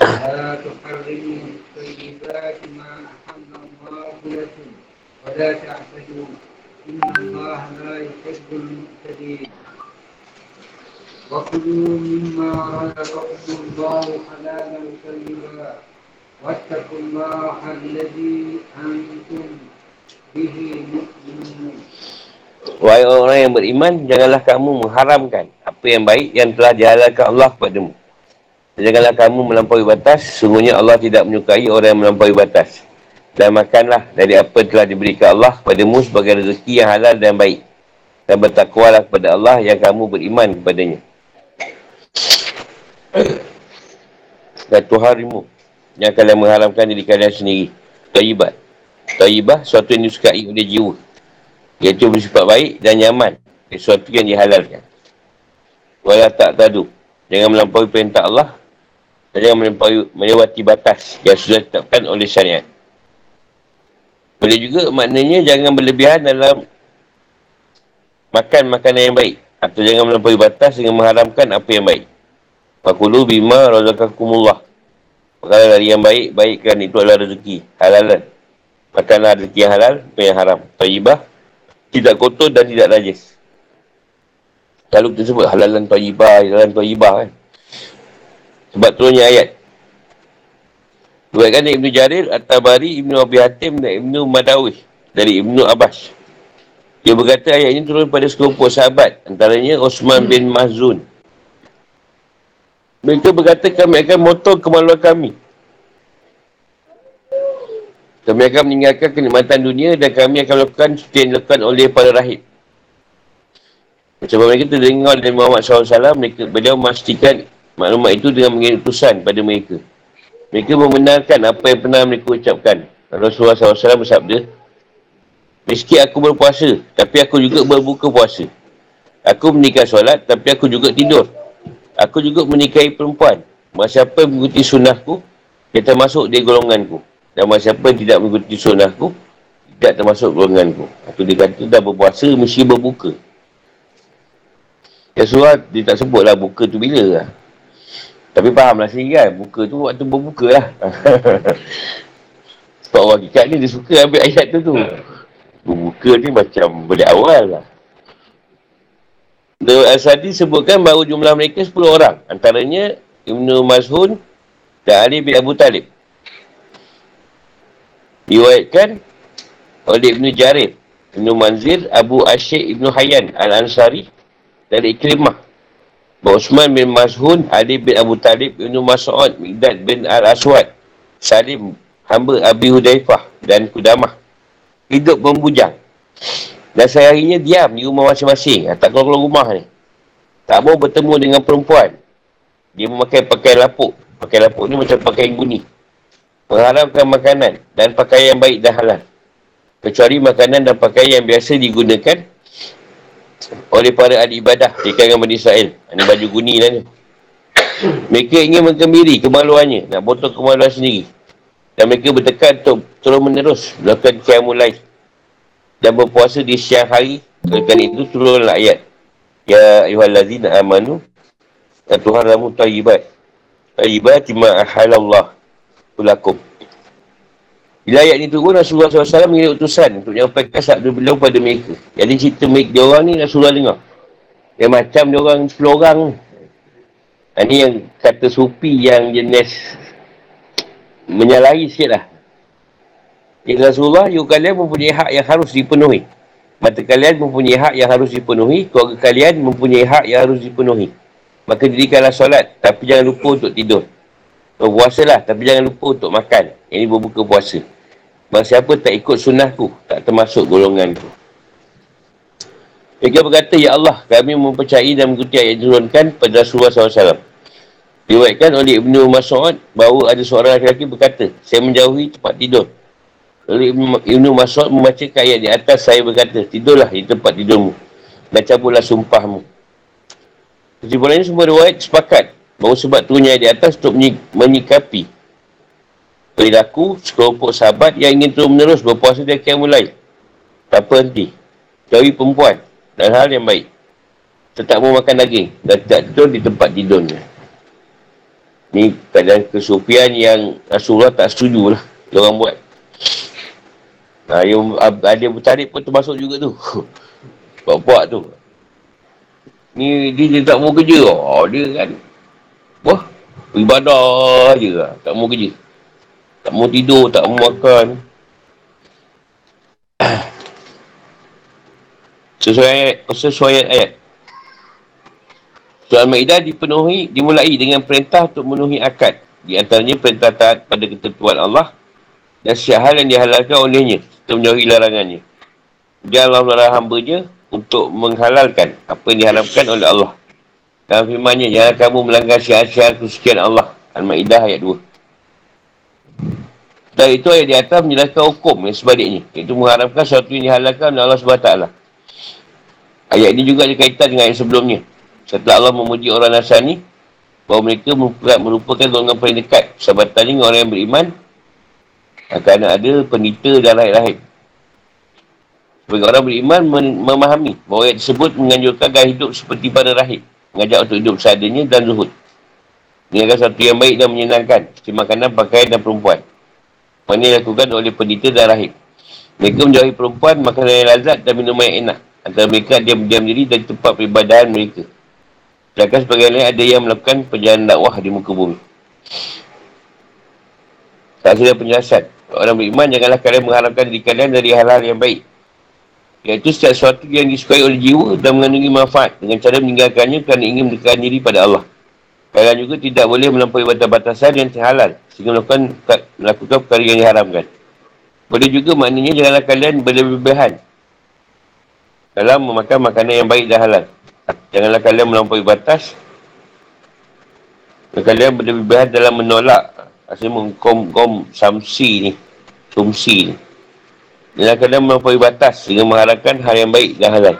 لا تحرموا طيبات ما أحل الله لكم ولا تعتدوا إن الله لا يحب المعتدين. وكلوا مما رزقكم الله حلالا طيبا. واتقوا الله الذي أنتم به مؤمنون. Wahai orang yang beriman, janganlah kamu mengharamkan apa yang baik yang telah dihalalkan Allah kepadamu. Janganlah kamu melampaui batas, sungguhnya Allah tidak menyukai orang yang melampaui batas. Dan makanlah dari apa telah diberikan Allah kepadamu sebagai rezeki yang halal dan baik. Dan bertakwalah kepada Allah yang kamu beriman kepadanya. Dan Tuharimu yang kalian mengharamkan diri kalian sendiri. Taibat. Taibah, suatu yang disukai oleh jiwa. Iaitu bersifat baik dan nyaman. Sesuatu yang dihalalkan. Walau tak tadu. Jangan melampaui perintah Allah dan jangan melampaui, melewati batas yang sudah ditetapkan oleh syariat. Boleh juga maknanya jangan berlebihan dalam makan makanan yang baik. Atau jangan melampaui batas dengan mengharamkan apa yang baik. Fakulu bima razakakumullah. Makanan dari yang baik, baikkan itu adalah rezeki. Halalan. Makanlah rezeki yang halal, apa yang haram. Taibah, tidak kotor dan tidak najis. Lalu kita sebut halalan taibah, halalan taibah kan. Sebab turunnya ayat. Dari Ibn Jarir, At-Tabari, Ibn Abi Hatim dan Ibn Madawih dari Ibn Abbas. Dia berkata ayat ini turun pada sekelompok sahabat. Antaranya Osman bin Mahzun. Mereka berkata kami akan motor kemaluan kami. Kami akan meninggalkan kenikmatan dunia dan kami akan melakukan seperti yang dilakukan oleh para rahib. Macam mereka terdengar dari Muhammad SAW, mereka, beliau memastikan maklumat itu dengan mengirim utusan pada mereka. Mereka membenarkan apa yang pernah mereka ucapkan. Rasulullah SAW bersabda, Meski aku berpuasa, tapi aku juga berbuka puasa. Aku menikah solat, tapi aku juga tidur. Aku juga menikahi perempuan. Masa siapa mengikuti sunnahku, dia termasuk di golonganku. Dan masa siapa tidak mengikuti sunnahku, tidak termasuk golonganku. Itu dia kata, dah berpuasa, mesti berbuka. Ya surah, dia tak sebut lah buka tu bila lah. Tapi fahamlah sendiri kan, buka tu waktu berbuka lah. Sebab orang kikat ni dia suka ambil ayat tu tu. Berbuka ni macam boleh awal lah. The Al-Sadi sebutkan bahawa jumlah mereka 10 orang. Antaranya Ibn Mazhun dan Ali bin Abu Talib. Diwayatkan oleh Ibn Jarir, Ibn Manzir, Abu Asyik Ibn Hayyan Al-Ansari dari Ikrimah. Bahawa Osman bin Mazhun, Ali bin Abu Talib, Ibn Mas'ud, Migdad bin Al-Aswad, Salim hamba Abi Hudaifah dan Kudamah hidup membujang. Dan seharinya diam di rumah masing-masing. Ah, tak keluar-keluar rumah ni. Tak mau bertemu dengan perempuan. Dia memakai pakaian lapuk. Pakaian lapuk ni macam pakaian guni mengharamkan makanan dan pakaian baik dan halal kecuali makanan dan pakaian yang biasa digunakan oleh para ahli ibadah di kalangan Bani Israel ini baju guni lah ni mereka ingin mengkembiri kemaluannya nak botol kemaluan sendiri dan mereka bertekad untuk terus menerus melakukan kiamul lain. Dan berpuasa di siang hari. Kerana itu turunlah ayat. Ya ayuhallazina amanu. Ya Tuhan ramu tayyibat. Tayyibat ima ahalallah. Kulakum. Bila ayat ini turun, Rasulullah SAW mengirim utusan untuk menyampaikan sabda beliau pada mereka. Jadi cerita mereka dia orang ni Rasulullah dengar. Dia macam dia orang 10 orang ni. Ini yang kata supi yang jenis menyalahi sikit lah. Ya Rasulullah, you kalian mempunyai hak yang harus dipenuhi. Mata kalian mempunyai hak yang harus dipenuhi. Keluarga kalian mempunyai hak yang harus dipenuhi. Maka dirikanlah solat. Tapi jangan lupa untuk tidur. Berpuasa lah. Tapi jangan lupa untuk makan. Ini berbuka puasa. Masa siapa tak ikut sunnahku. Tak termasuk golonganku. Mereka berkata, Ya Allah, kami mempercayai dan mengikuti ayat diturunkan pada Rasulullah SAW. Diwaikan oleh Ibnu Mas'ud bahawa ada seorang lelaki berkata, saya menjauhi tempat tidur. Lalu Ibnu Mas'ud membaca ayat di atas saya berkata, tidurlah di tempat tidurmu dan cabutlah sumpahmu. Kesimpulannya semua riwayat sepakat bahawa sebab turunnya di atas untuk menyikapi perilaku sekelompok sahabat yang ingin terus menerus berpuasa dari kiam mulai. Tak berhenti. Jauhi perempuan dan hal yang baik. Tetap makan daging dan tidak tidur di tempat tidurnya. Ni keadaan kesupian yang Rasulullah tak setuju lah. Orang buat. Ha, yang ada bertarik pun termasuk juga tu. Buat-buat tu. Ni dia, dia tak mau kerja. Oh, dia kan. Wah. Ibadah je lah. Tak mau kerja. Tak mau tidur, tak mau makan. Sesuai ayat. Sesuai ayat. Surah Al-Ma'idah dipenuhi, dimulai dengan perintah untuk memenuhi akad. Di antaranya perintah taat pada ketentuan Allah dan setiap hal yang dihalalkan olehnya serta menjauhi larangannya. Dia Allah melarang hambanya untuk menghalalkan apa yang diharamkan oleh Allah. Dalam firmannya, jangan kamu melanggar syiar-syiar kesucian Allah. Al-Ma'idah ayat 2. Dan itu ayat di atas menjelaskan hukum yang sebaliknya. Iaitu mengharamkan sesuatu yang dihalalkan oleh Allah SWT. Ayat ini juga dikaitan dengan ayat sebelumnya. Setelah Allah memuji orang Nasrani, bahawa mereka merupakan golongan paling dekat sahabatan dengan orang yang beriman akan ada pendeta dan rahib-rahib. Sebagai orang beriman memahami bahawa ayat tersebut menganjurkan gaya hidup seperti pada rahib. Mengajak untuk hidup seadanya dan zuhud. Mengingatkan satu yang baik dan menyenangkan. Seperti makanan, pakaian dan perempuan. Mana dilakukan oleh pendeta dan rahib. Mereka menjauhi perempuan, makanan yang lazat dan minuman yang enak. Antara mereka diam-diam diri dari tempat peribadahan mereka. Sedangkan sebagian lain ada yang melakukan perjalanan dakwah di muka bumi. Tak ada penjelasan. Orang beriman, janganlah kalian mengharapkan diri kalian dari hal-hal yang baik. Iaitu setiap sesuatu yang disukai oleh jiwa dan mengandungi manfaat dengan cara meninggalkannya kerana ingin mendekatkan diri pada Allah. Kalian juga tidak boleh melampaui batas-batasan yang terhalal sehingga melakukan, melakukan perkara yang diharamkan. Boleh juga maknanya janganlah kalian berlebihan dalam memakan makanan yang baik dan halal. Janganlah kalian melampaui batas. Dan kalian berlebihan dalam menolak Asalnya mengkom-kom samsi ni. Sumsi ni. Janganlah kalian melampaui batas dengan mengharapkan hal yang baik dan halal.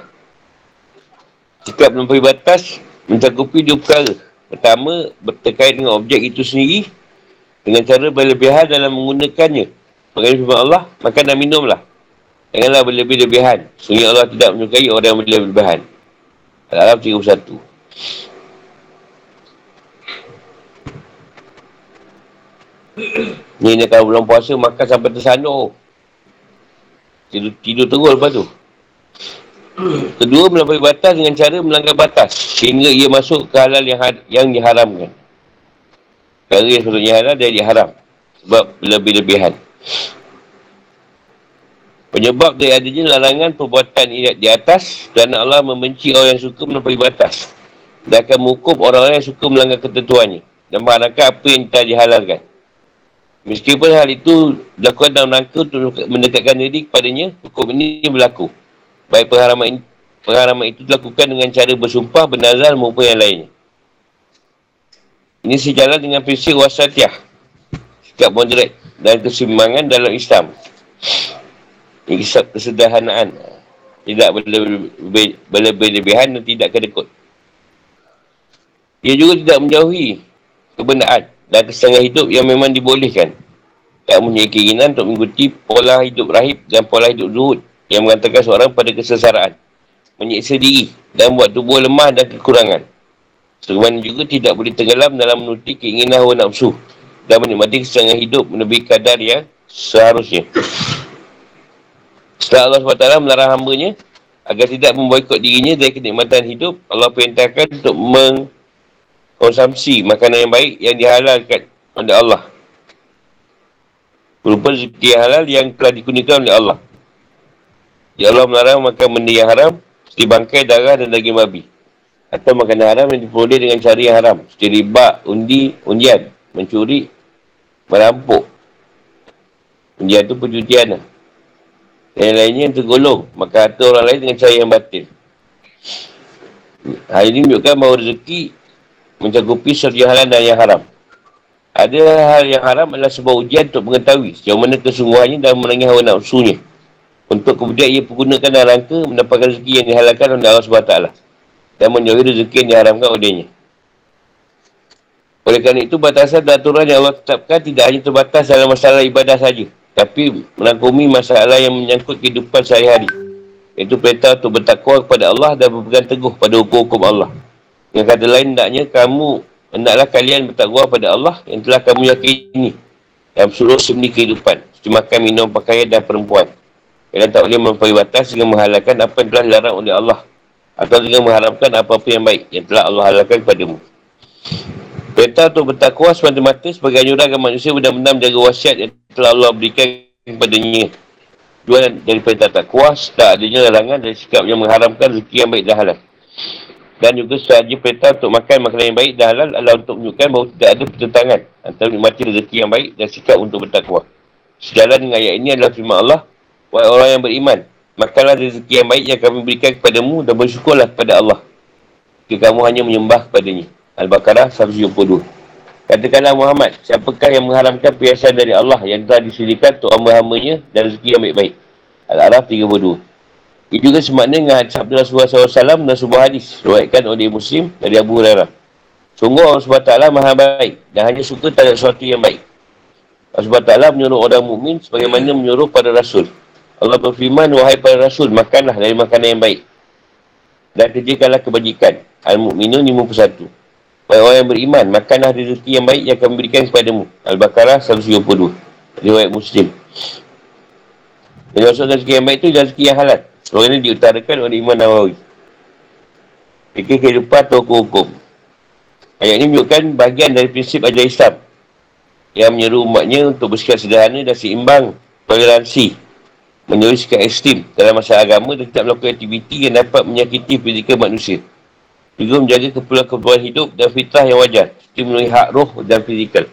Sikap melampaui batas mencakupi dua perkara. Pertama, berterkait dengan objek itu sendiri dengan cara berlebihan dalam menggunakannya. Mengenai firman Allah, makan dan minumlah. Janganlah berlebih-lebihan. Sehingga Allah tidak menyukai orang yang berlebih-lebihan. Al-Arab 31. Ni ni kalau belum puasa makan sampai tersandur. Tidur, tidur terus lepas tu. Kedua, melampaui batas dengan cara melanggar batas. Sehingga ia masuk ke halal yang, yang diharamkan. Perkara yang sepatutnya halal, dia diharam. Sebab lebih-lebihan. Penyebab dari adanya larangan perbuatan di atas kerana Allah membenci orang yang suka melampaui batas. Dan akan mengukup orang-orang yang suka melanggar ketentuannya. Dan mengharapkan apa yang telah dihalalkan. Meskipun hal itu dilakukan dalam rangka untuk mendekatkan diri kepadanya, hukum ini berlaku. Baik pengharaman, pengharaman itu dilakukan dengan cara bersumpah, bernazar maupun yang lainnya. Ini sejalan dengan prinsip wasatiyah. Sikap moderat dan kesimbangan dalam Islam. Ini kesederhanaan. Tidak berlebih-lebihan dan tidak kedekut. Ia juga tidak menjauhi kebenaran dan kesenangan hidup yang memang dibolehkan. Tak mempunyai keinginan untuk mengikuti pola hidup rahib dan pola hidup zuhud yang mengatakan seorang pada kesesaraan. Menyiksa diri dan buat tubuh lemah dan kekurangan. Sebagaimana juga tidak boleh tenggelam dalam menuti keinginan hawa nafsu dan menikmati kesenangan hidup lebih kadar yang seharusnya. Setelah Allah SWT melarang hambanya agar tidak memboikot dirinya dari kenikmatan hidup, Allah perintahkan untuk meng konsumsi makanan yang baik yang dihalalkan oleh Allah. Berupa rezeki halal yang telah dikuningkan oleh Allah. Ya Allah melarang makan benda yang haram seperti bangkai, darah dan daging babi. Atau makanan haram yang diperoleh dengan cara yang haram. Seperti riba, undi, undian, mencuri, merampok. Undian tu perjudian lah. Dan yang lainnya yang tergolong. Maka harta orang lain dengan cara yang batin. Hal ini menunjukkan bahawa rezeki mencakupi sesuatu yang halal dan yang haram. Ada hal yang haram adalah sebuah ujian untuk mengetahui sejauh mana kesungguhannya dan melangi hawa nafsunya. Untuk kemudian ia pergunakan dalam rangka mendapatkan rezeki yang dihalalkan oleh Allah SWT. Dan menjauhi rezeki yang diharamkan olehnya. Oleh kerana itu, batasan dan aturan yang Allah tetapkan tidak hanya terbatas dalam masalah ibadah saja, Tapi merangkumi masalah yang menyangkut kehidupan sehari-hari. Iaitu perintah untuk bertakwa kepada Allah dan berpegang teguh pada hukum-hukum Allah. Yang kata lain, hendaknya kamu, hendaklah kalian bertakwa pada Allah yang telah kamu yakini dalam seluruh seni kehidupan. Seperti makan, minum, pakaian dan perempuan. Kalian tak boleh melampaui batas dengan menghalalkan apa yang telah dilarang oleh Allah. Atau dengan mengharapkan apa-apa yang baik yang telah Allah halalkan kepadamu. Perintah untuk bertakwa semata-mata sebagai anjuran agar manusia benar-benar menjaga wasiat yang telah Allah berikan kepadanya. Dua dari perintah takwa, tak adanya larangan dari sikap yang mengharamkan rezeki yang baik dan halal. Dan juga sahaja perintah untuk makan makanan yang baik dan halal adalah untuk menunjukkan bahawa tidak ada pertentangan antara menikmati rezeki yang baik dan sikap untuk bertakwa. Sejalan dengan ayat ini adalah firman Allah, Wahai orang yang beriman, makanlah rezeki yang baik yang kami berikan kepadamu dan bersyukurlah kepada Allah. Jika kamu hanya menyembah kepadanya. Al-Baqarah 172. Katakanlah Muhammad, siapakah yang mengharamkan perhiasan dari Allah yang telah disediakan untuk hamba-hambanya dan rezeki yang baik-baik? Al-Araf 32. Ia juga semakna dengan sabda Rasulullah SAW dan sebuah hadis. Ruatkan oleh Muslim dari Abu Hurairah. Sungguh Allah SWT maha baik dan hanya suka terhadap sesuatu yang baik. Allah SWT menyuruh orang mukmin sebagaimana menyuruh pada Rasul. Allah berfirman, wahai para Rasul, makanlah dari makanan yang baik. Dan kerjakanlah kebajikan. Al-Mu'minun 51. Wahai orang yang beriman, makanlah rezeki yang baik yang akan memberikan kepadamu. Al-Baqarah 172. Riwayat Muslim. Maksud rezeki yang baik itu rezeki yang halal. Soal ini diutarakan oleh Imam Nawawi. Fikir kehidupan atau hukum-hukum. Ayat ini menunjukkan bahagian dari prinsip ajar Islam yang menyeru umatnya untuk bersikap sederhana dan seimbang toleransi menyeru sikap ekstrim dalam masalah agama dan tidak melakukan aktiviti yang dapat menyakiti fizikal manusia. Juga menjaga keperluan-keperluan hidup dan fitrah yang wajar seperti memenuhi hak roh dan fizikal.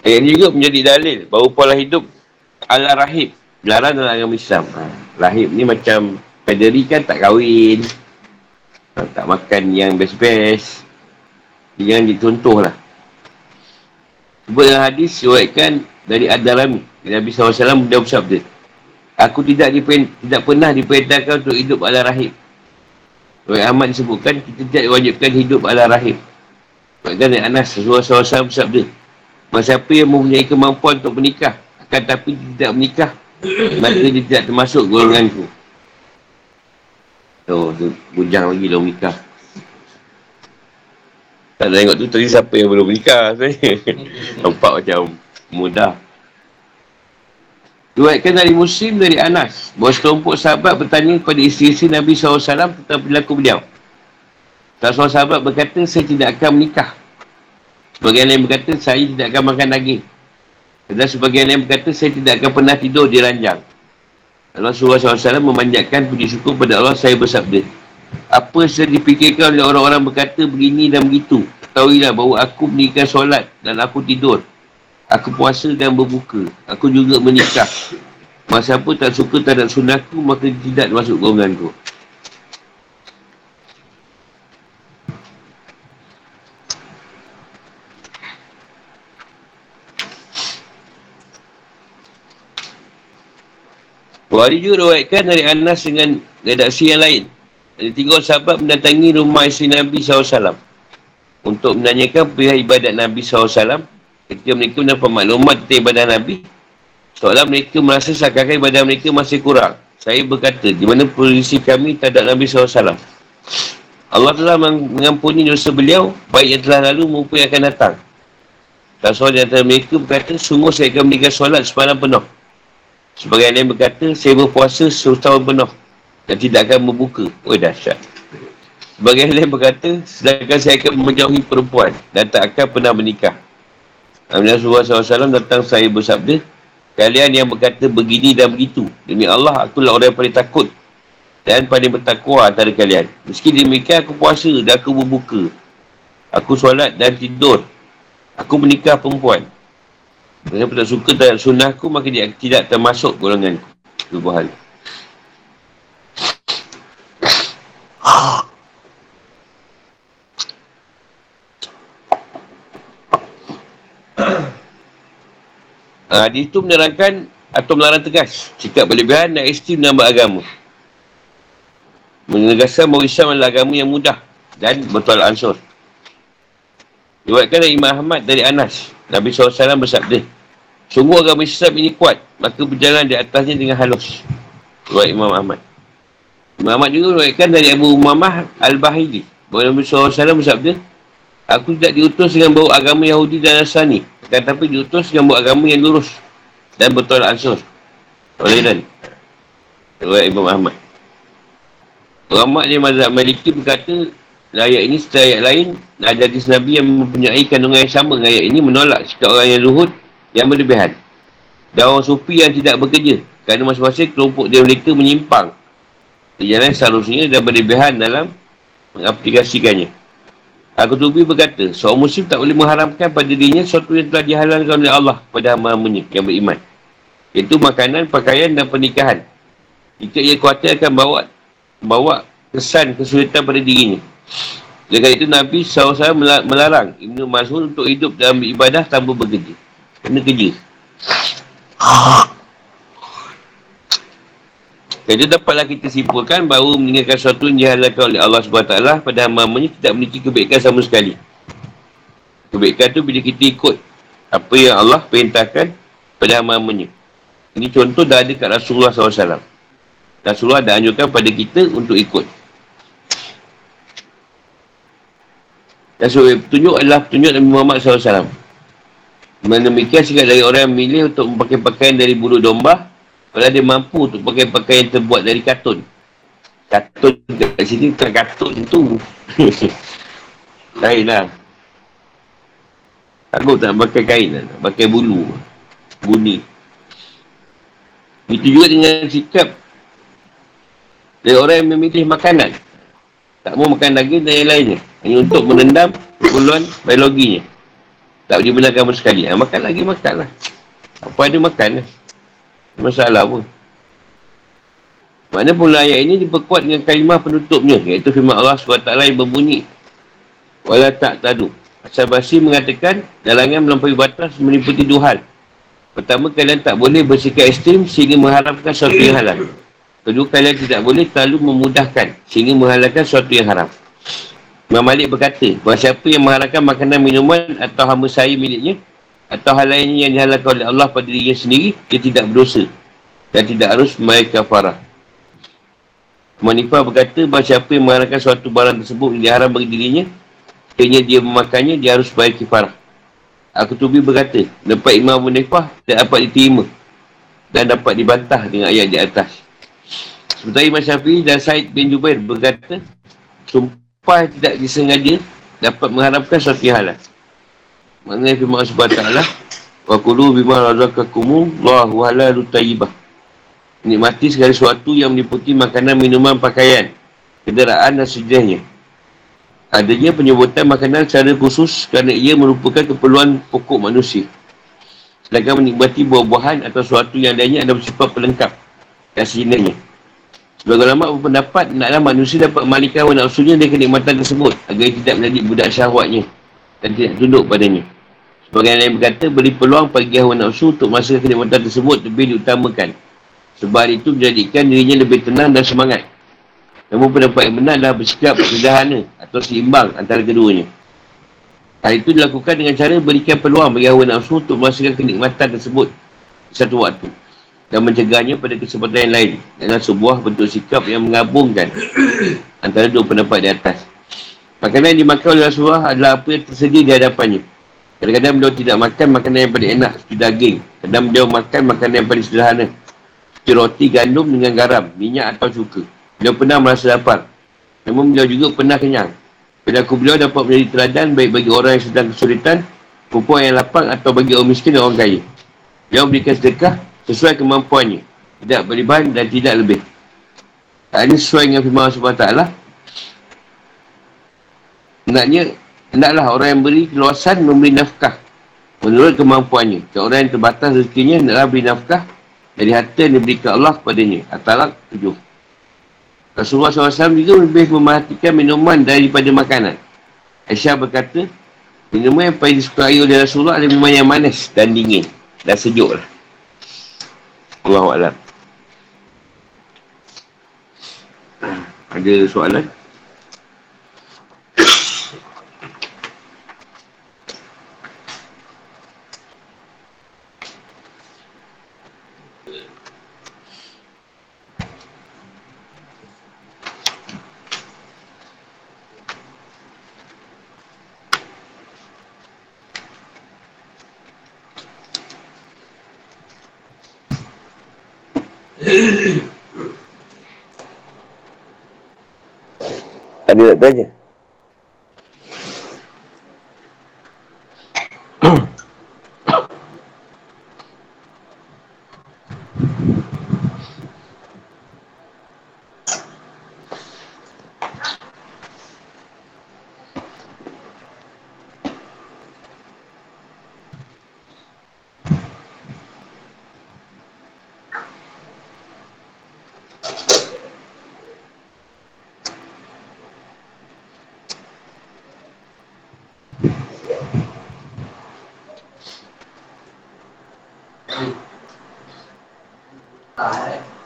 Ayat ini juga menjadi dalil bahawa pola hidup ala rahib dilarang dalam agama Islam. Ha, rahib ni macam pederi kan tak kahwin. Ha, tak makan yang best-best. Dia jangan dicontoh lah. Sebut dalam hadis, siwaikan dari Ad-Darami. Nabi SAW dia bersabda. Aku tidak dipen, tidak pernah diperintahkan untuk hidup ala rahib. Oleh Ahmad disebutkan, kita tidak diwajibkan hidup ala rahim. Bahkan dari Anas, SAW bersabda, Masa siapa yang mempunyai kemampuan untuk menikah, akan tapi tidak menikah, maka dia tidak termasuk golongan tu. Oh, tu bujang lagi menikah. Tak nak tengok tu tadi siapa yang belum menikah Nampak macam mudah. Duitkan dari Muslim dari Anas. Bahawa sekelompok sahabat bertanya kepada isteri-isteri Nabi SAW tentang perilaku beliau. Tak seorang sahabat berkata, saya tidak akan menikah. Sebagian lain berkata, saya tidak akan makan daging. Dan sebagian lain berkata, saya tidak akan pernah tidur di ranjang. Allah SAW memanjatkan puji syukur kepada Allah, saya bersabda. Apa yang dipikirkan oleh orang-orang berkata begini dan begitu. Ketahuilah bahawa aku meninggalkan solat dan aku tidur. Aku puasa dan berbuka. Aku juga menikah. Masa apa tak suka terhadap sunatku, maka tidak masuk golongan Bukhari juga rawaitkan dari Anas dengan redaksi yang lain. Ada tiga sahabat mendatangi rumah isteri Nabi SAW untuk menanyakan perihal ibadat Nabi SAW ketika mereka mendapat maklumat tentang ibadah Nabi seolah mereka merasa seakan ibadah mereka masih kurang. Saya berkata, di mana posisi kami terhadap Nabi SAW? Allah telah mengampuni dosa beliau, baik yang telah lalu maupun yang akan datang. Tak soal di antara mereka berkata, sungguh saya akan meninggal solat semalam penuh. Sebagai yang berkata, saya berpuasa seluruh tahun penuh dan tidak akan membuka. Oh, dahsyat. Sebagai lain berkata, sedangkan saya akan menjauhi perempuan dan tak akan pernah menikah. Nabi Rasulullah SAW datang saya bersabda, kalian yang berkata begini dan begitu. Demi Allah, akulah orang yang paling takut dan paling bertakwa antara kalian. Meski demikian, aku puasa dan aku berbuka. Aku solat dan tidur. Aku menikah perempuan. Siapa tak suka terhadap sunnah aku, maka dia tidak termasuk golongan Dua hal. Hadis itu menerangkan atau melarang tegas sikap berlebihan dan ekstrim dalam agama. Menegaskan bahawa Islam adalah agama yang mudah dan betul ansur. Diwakilkan dari Imam Ahmad dari Anas. Nabi SAW bersabda, Sungguh agama Islam ini kuat, maka berjalan di atasnya dengan halus. Buat Imam Ahmad. Imam Ahmad juga berkata dari Abu Umamah Al-Bahili. Bahawa Nabi SAW bersabda, Aku tidak diutus dengan bawa agama Yahudi dan Nasrani. Tetapi diutus dengan bawa agama yang lurus. Dan betul ansur. Oleh dan. Buat Imam Ahmad. Ulama di mazhab Maliki berkata, ayat ini setelah ayat lain, ada hadis Nabi yang mempunyai kandungan yang sama dengan ayat ini menolak sikap orang yang luhut yang berlebihan. Dan orang sufi yang tidak bekerja. Kerana masing-masing kelompok dia mereka menyimpang. Di jalan seharusnya dan berlebihan dalam mengaplikasikannya. Aku tubi berkata, seorang muslim tak boleh mengharamkan pada dirinya sesuatu yang telah dihalalkan oleh Allah pada hamba-hambanya yang beriman. Itu makanan, pakaian dan pernikahan. Jika ia khawatir akan bawa bawa kesan kesulitan pada dirinya. Dengan itu Nabi SAW melarang Ibn Mas'ud untuk hidup dalam ibadah tanpa bekerja. Kena kerja. Jadi dapatlah kita simpulkan bahawa meninggalkan sesuatu yang dihalalkan oleh Allah SWT pada hamba-hambanya tidak memiliki kebaikan sama sekali. Kebaikan tu bila kita ikut apa yang Allah perintahkan pada hamba-hambanya. Ini contoh dah ada kat Rasulullah SAW. Rasulullah dah anjurkan pada kita untuk ikut. Dan so, petunjuk adalah petunjuk Nabi Muhammad SAW. Demikian sikap dari orang yang memilih untuk memakai pakaian dari bulu domba kalau dia mampu untuk pakai pakaian yang terbuat dari katun. Katun kat sini bukan katun tu. Lain lah. Takut tak pakai kain lah. Pakai bulu. Buni. Itu juga dengan sikap dari orang yang memilih makanan. Tak mau makan daging dan yang lainnya. Hanya untuk menendam kepuluhan biologinya. Tak boleh benarkan sama sekali. Ha, makan lagi, makan lah. Apa ada makan lah. Masalah pun. Mana pula ayat ini diperkuat dengan kalimah penutupnya. Iaitu firman Allah SWT yang berbunyi. Walau tak tadu. Basri mengatakan, dalangan melampaui batas meniputi dua hal. Pertama, kalian tak boleh bersikap ekstrim sehingga mengharapkan sesuatu yang halal. Kedua kalian tidak boleh terlalu memudahkan sehingga menghalalkan sesuatu yang haram. Imam Malik berkata, bahawa siapa yang menghalalkan makanan minuman atau hamba saya miliknya atau hal lainnya yang dihalalkan oleh Allah pada dirinya sendiri, dia tidak berdosa dan tidak harus membayar kafarah. Manifah berkata bahawa siapa yang menghalalkan suatu barang tersebut yang diharam bagi dirinya, kayaknya dia memakannya, dia harus bayar kifarah. Aku tubi berkata, dapat Imam Manifah tidak dapat diterima dan dapat dibantah dengan ayat di atas. Sementara Imam Syafi'i dan Said bin Jubair berkata, sumpah tidak disengaja dapat mengharapkan yang halal. Maknanya firman Allah SWT, Wa kulu bima razakakumu Allahu halalu tayyibah. Nikmati segala sesuatu yang meliputi makanan, minuman, pakaian, kenderaan dan sejahnya. Adanya penyebutan makanan secara khusus kerana ia merupakan keperluan pokok manusia. Sedangkan menikmati buah-buahan atau sesuatu yang lainnya adalah bersifat pelengkap dan sejenaknya. Sebagai ulama berpendapat, naklah manusia dapat memalikan hawa nafsunya dari kenikmatan tersebut agar tidak menjadi budak syahwatnya dan tidak tunduk padanya. Sebagai yang berkata, beri peluang bagi hawa nafsu untuk masa kenikmatan tersebut lebih diutamakan. Sebab itu menjadikan dirinya lebih tenang dan semangat. Namun pendapat yang benar adalah bersikap sederhana atau seimbang antara keduanya. Hal itu dilakukan dengan cara berikan peluang bagi hawa nafsu untuk merasakan kenikmatan tersebut satu waktu dan mencegahnya pada kesempatan yang lain dengan sebuah bentuk sikap yang menggabungkan antara dua pendapat di atas. Makanan yang dimakan oleh Rasulullah adalah apa yang tersedia di hadapannya. Kadang-kadang beliau tidak makan makanan yang paling enak seperti daging. Kadang beliau makan makanan yang paling sederhana. Seperti roti gandum dengan garam, minyak atau cuka. Beliau pernah merasa lapar. Namun beliau juga pernah kenyang. Perilaku beliau dapat menjadi teladan baik bagi orang yang sedang kesulitan, perempuan yang lapang atau bagi orang miskin dan orang kaya. Beliau berikan sedekah sesuai kemampuannya. Tidak berlebihan dan tidak lebih. Tak ini sesuai dengan firman Allah SWT. Hendaknya, hendaklah orang yang beri keluasan memberi nafkah. Menurut kemampuannya. Kalau orang yang terbatas rezekinya, hendaklah beri nafkah dari harta yang diberikan Allah kepadanya. Atalak tujuh. Rasulullah SAW juga lebih memerhatikan minuman daripada makanan. Aisyah berkata, minuman yang paling disukai oleh Rasulullah adalah minuman yang manis dan dingin. Dan sejuk lah. Allah. Ada soalan? Ada nak tanya?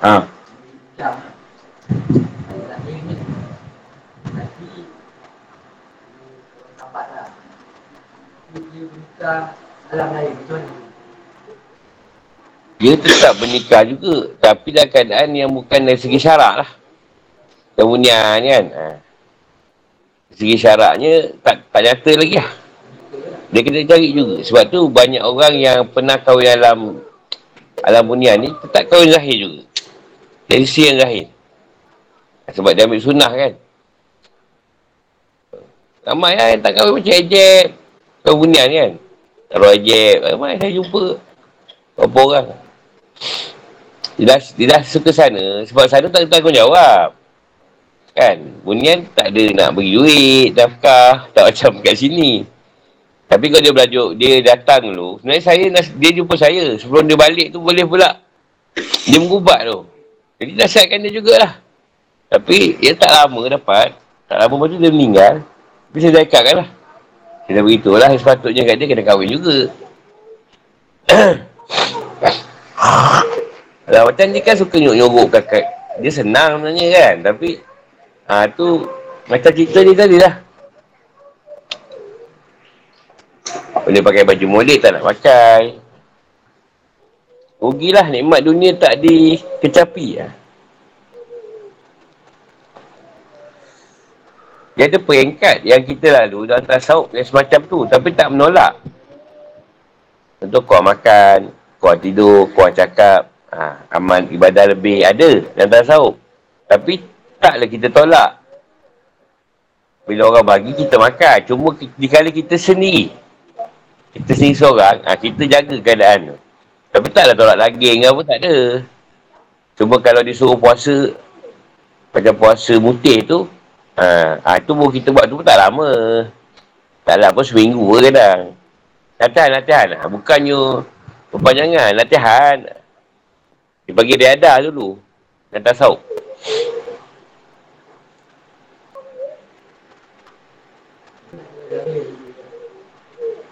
Ha. Dia tetap bernikah juga. Tapi dalam keadaan yang bukan dari segi syarak lah. Kemunian kan ha. Segi syaraknya tak, tak nyata lagi lah. Dia kena cari juga. Sebab tu banyak orang yang pernah kahwin dalam Alam bunian ni tetap kahwin zahir juga. Dari si yang zahir. Sebab dia ambil sunnah kan. Ramai lah yang tak kahwin macam ejek. Kahwin kan. Ejek. Ramai saya jumpa. Berapa orang dia dah, dia dah suka sana. Sebab sana tak tanggung jawab Kan? Bunian tak ada nak bagi duit Nafkah. Tak macam kat sini. Tapi kalau dia belajuk Dia datang dulu. Sebenarnya saya Dia jumpa saya. Sebelum dia balik tu Boleh pula. Dia mengubat tu. Jadi nasihatkan dia jugalah Tapi Dia tak lama dapat. Tak lama tu dia meninggal. Tapi saya dah ikatkan lah. Saya dah beritahu lah Sepatutnya kat dia Kena kahwin juga Macam ni kan suka nyok-nyorok kat, dia senang sebenarnya kan. Tapi, ha, tu macam cerita ni tadi lah. Boleh pakai baju molek tak nak pakai. Rugilah nikmat dunia tak dikecapi lah. Dia ada peringkat yang kita lalu dalam tasawuf yang semacam tu. Tapi tak menolak. Contoh kuat makan, kuat tidur, kuat cakap. Ha, aman ibadah lebih ada dalam tasawuf. Tapi taklah kita tolak. Bila orang bagi, kita makan. Cuma dikala kita sendiri. Kita sendiri seorang, ha, kita jaga keadaan tu. Tapi taklah tolak daging apa, tak ada. Cuma kalau disuruh puasa, macam puasa mutih tu, ha, ha, tu pun kita buat tu pun tak lama. Taklah pun seminggu kadang. Latihan, latihan. Ha, bukannya perpanjangan, latihan. Dia bagi dia ada dulu. Dan tasawuf.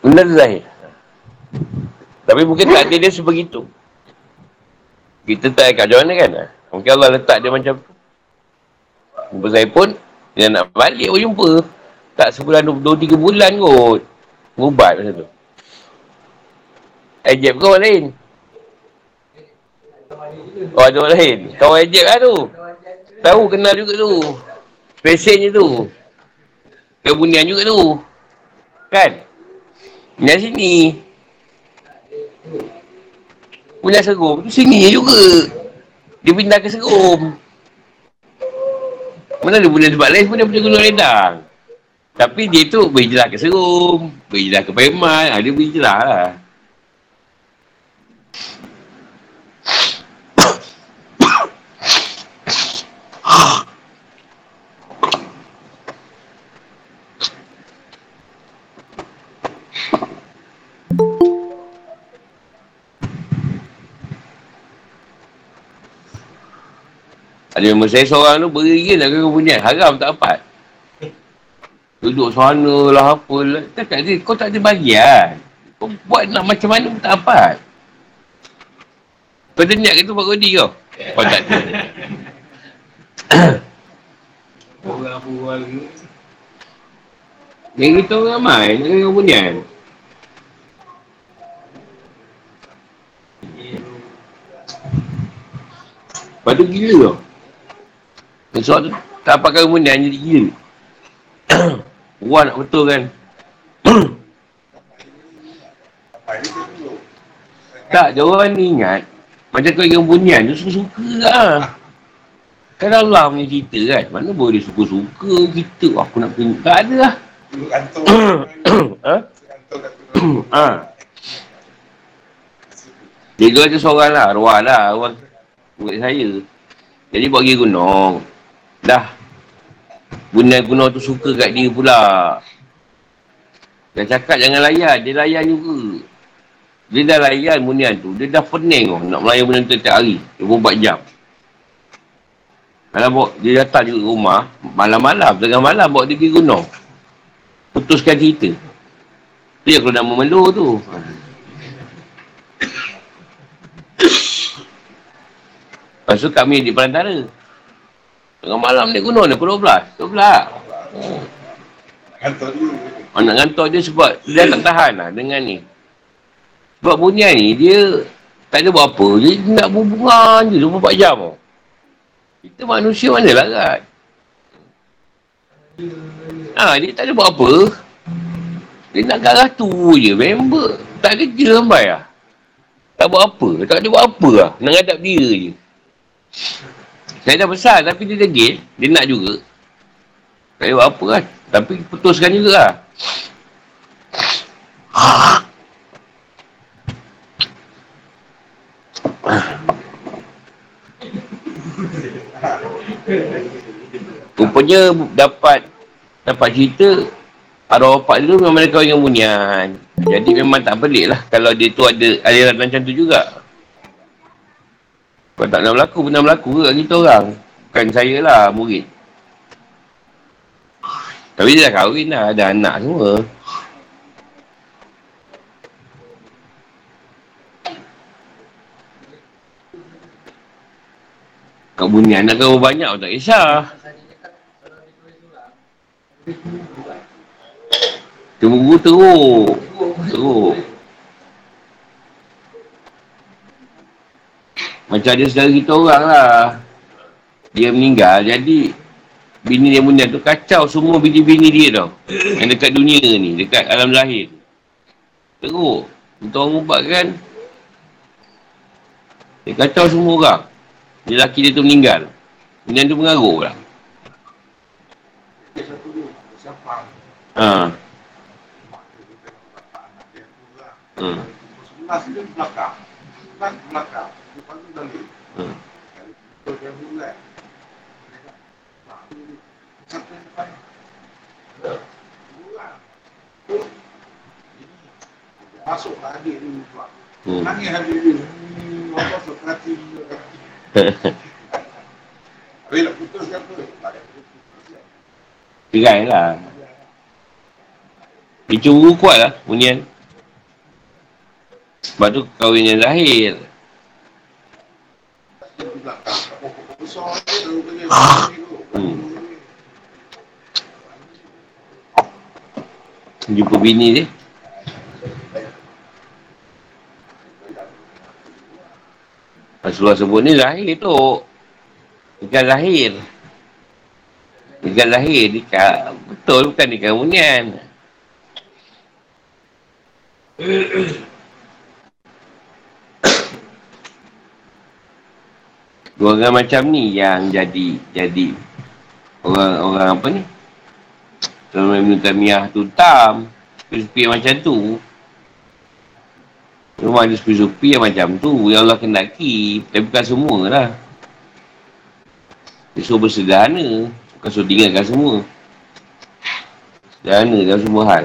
Benda zahir. Tapi mungkin tak dia sebegitu. Kita tak kat mana kan? Mungkin Allah letak dia macam tu. Jumpa saya pun, dia nak balik pun jumpa. Tak sebulan, dua, dua tiga bulan kot. Ubat macam tu. Ke orang lain? Oh, ada orang lain. Kawan Ejep lah tu. Tahu, kenal juga tu. Spesialnya tu. Kebunian juga tu. Kan? Yang sini. Punya serum tu sini juga. Dia pindah ke serum. Mana dia punya tempat lain pun dia punya gunung redang. Tapi dia tu berhijrah ke serum. Berhijrah ke Paiman. Ha, dia berhijrah lah. Ada member saya seorang tu beri lah ke kepunyaan. Haram tak dapat. Duduk sana lah apa lah. Tak, ada. Kau tak ada bagian. Kau buat nak macam mana pun tak dapat. Kau ada niat ke tu buat kodi kau? Kau tak ada. Orang bual ni. Yang kita orang ramai. Yang kepunyaan. Lepas tu gila tau. Sebab tu tak pakai kemudian jadi gila. Orang nak betul kan. tak, dia orang ni ingat. Macam kau yang bunian tu suka-suka lah. Kan Allah punya cerita kan. Mana boleh suka-suka kita. Aku nak pergi. Tak ada lah. ha? ha? Dia tu ada seorang lah. Arwah lah. Orang murid saya. Jadi buat pergi gunung. Dah. Bunda gunung tu suka kat dia pula. Dia cakap jangan layan. Dia layan juga. Dia dah layan bunian tu. Dia dah pening kau. Nak melayan bunian tu tiap hari. 24 jam. Kalau bawa, dia datang juga rumah. Malam-malam. Tengah malam bawa dia pergi gunung. Putuskan cerita. Tu yang kalau nak memeluk tu. Lepas tu kami di perantara. Tengah malam dia gunung ni, pukul 12. 12 lah. Oh. Kantor dia. Oh, nak ngantor dia sebab dia tak tahan lah dengan ni. Sebab bunyi ni, dia tak ada buat apa. Dia nak berhubungan je 24 jam. Oh. Kita manusia mana larat? Ha, dia tak ada buat apa. Dia nak ke arah tu je. Member. Tak kerja sampai lah. Tak buat apa. Tak ada buat apa lah. Nak ngadap dia je. Saya dah besar tapi dia degil. Dia nak juga. Tak buat apa kan. Tapi putuskan juga lah. Rupanya dapat dapat cerita arwah bapak tu memang mereka yang bunian. Jadi memang tak pelik lah kalau dia tu ada aliran macam tu juga. Kalau tak nak berlaku, pernah berlaku ke kita orang. Bukan saya lah, murid. Tapi dia dah kahwin dah, ada anak semua. Kau bunyi anak kau banyak tak kisah. Cuma guru teruk. Teruk. Macam ada saudara kita orang lah. Dia meninggal, jadi bini dia punya tu kacau semua bini-bini dia tau. Yang dekat dunia ni, dekat alam lahir. Teruk. Untuk orang ubat kan. Dia kacau semua orang. Dia lelaki dia tu meninggal. Bini tu mengaruk lah. Ha. Hmm. Sebelas dia belakang. Sebelas belakang. Lepas tu balik. Kalau dia bulat. Satu yang depan. Bulat. Masuk ke adik. Hmm. Nangis. Habis putus. Cerai lah. Dia kuat lah bunyian. Sebab tu kahwin yang lahir. Dia di belakang. Pokok-pokok besar dia lalu kerja. Hmm. Jumpa bini dia. Rasulullah sebut ni lahir tu. Ikan lahir. Ikan lahir. Ikan, betul bukan ikan bunyian. Dua orang macam ni yang jadi jadi orang-orang apa ni? Kalau minum tamiah tu tam, sepi-sepi macam tu. Memang ada sepi-sepi yang macam tu, yang Allah kendaki. Tapi bukan semua lah. Dia suruh bersederhana, bukan suruh tinggalkan semua. Sederhana dalam semua hal.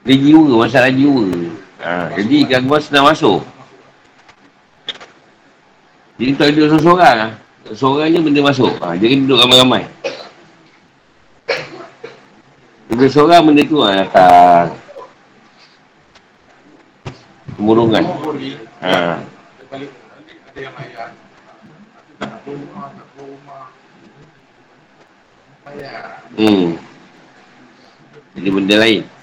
Dia jiwa, masalah jiwa. Ha, jadi gangguan senang masuk. Jadi tak duduk seorang-seorang lah. Seorang je benda masuk. Ha, jadi duduk ramai-ramai. Duduk seorang benda tu lah datang. Kemurungan. Ha. Hmm. Jadi benda lain.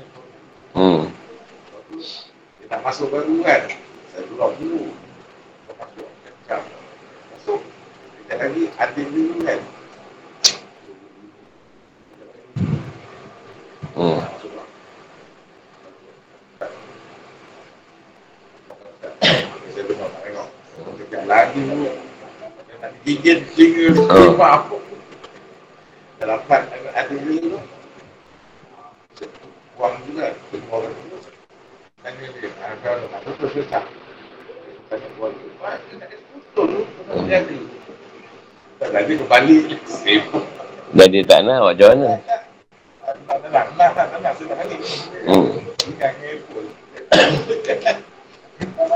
Itu. Hmm. Nak masuk baru kan? Saya dulu lagi ada dulu kan? Hmm. Masuk lah. Saya tengok tak tengok. Tu. Nak gigit telinga tu. Oh. Apa apa. Dah dapat ada dulu tu. Buang juga. Semua orang tu. Tanya dia. Ada nak betul susah. Tanya buang tu. Wah, dia nak betul tu. Tak jadi. Tak lagi kembali. Sibuk. Dan dia tak nak, buat macam mana? Tak nak, tak nak, tak nak, sudah balik. Hmm. Ingat ngepul.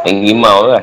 Yang rimau lah.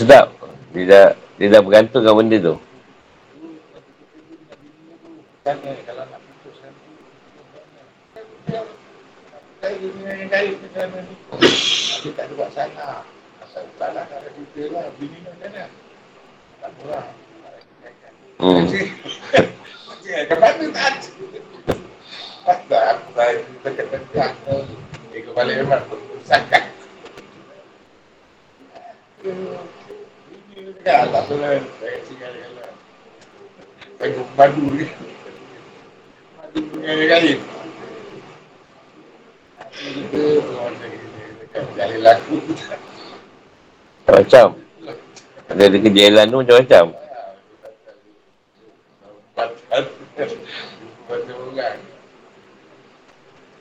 sedap. Dia dah, dia dah bergantung dengan benda tu. Kan eh, kalau nak putuskan tu. Saya ni yang kaya ke sana ni. Dia tak ada buat sana. Asal salah tak ada detail lah. Bini macam mana? Tak murah. Tak ada kekaikan. Ya, ke mana tak ada? Tak apa, saya dekat-dekat. Eh, kembali memang sangat. Ini dekat atas tu lah. Saya tinggal-tinggal. Saya padu ni. Padu kali-kali. Kita dekat jalan laku. Macam. Ada kejailan tu macam-macam.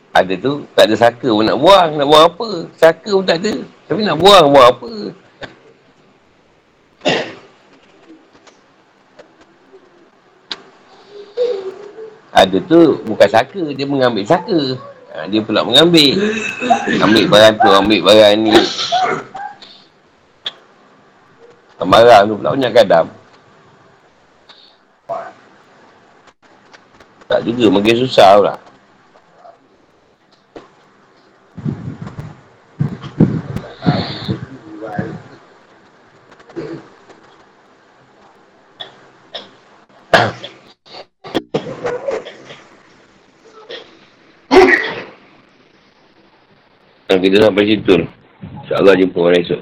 Ada tu, tak ada saka pun nak buang. Nak buang apa? Saka pun tak ada. Tapi nak buang, buang apa? Ada tu bukan saka, dia mengambil saka. Ha, dia pula mengambil. Ambil barang tu, ambil barang ni. Marah tu pula banyak kadam. Tak juga, makin susah pula. Kita sampai situ. InsyaAllah jumpa orang esok.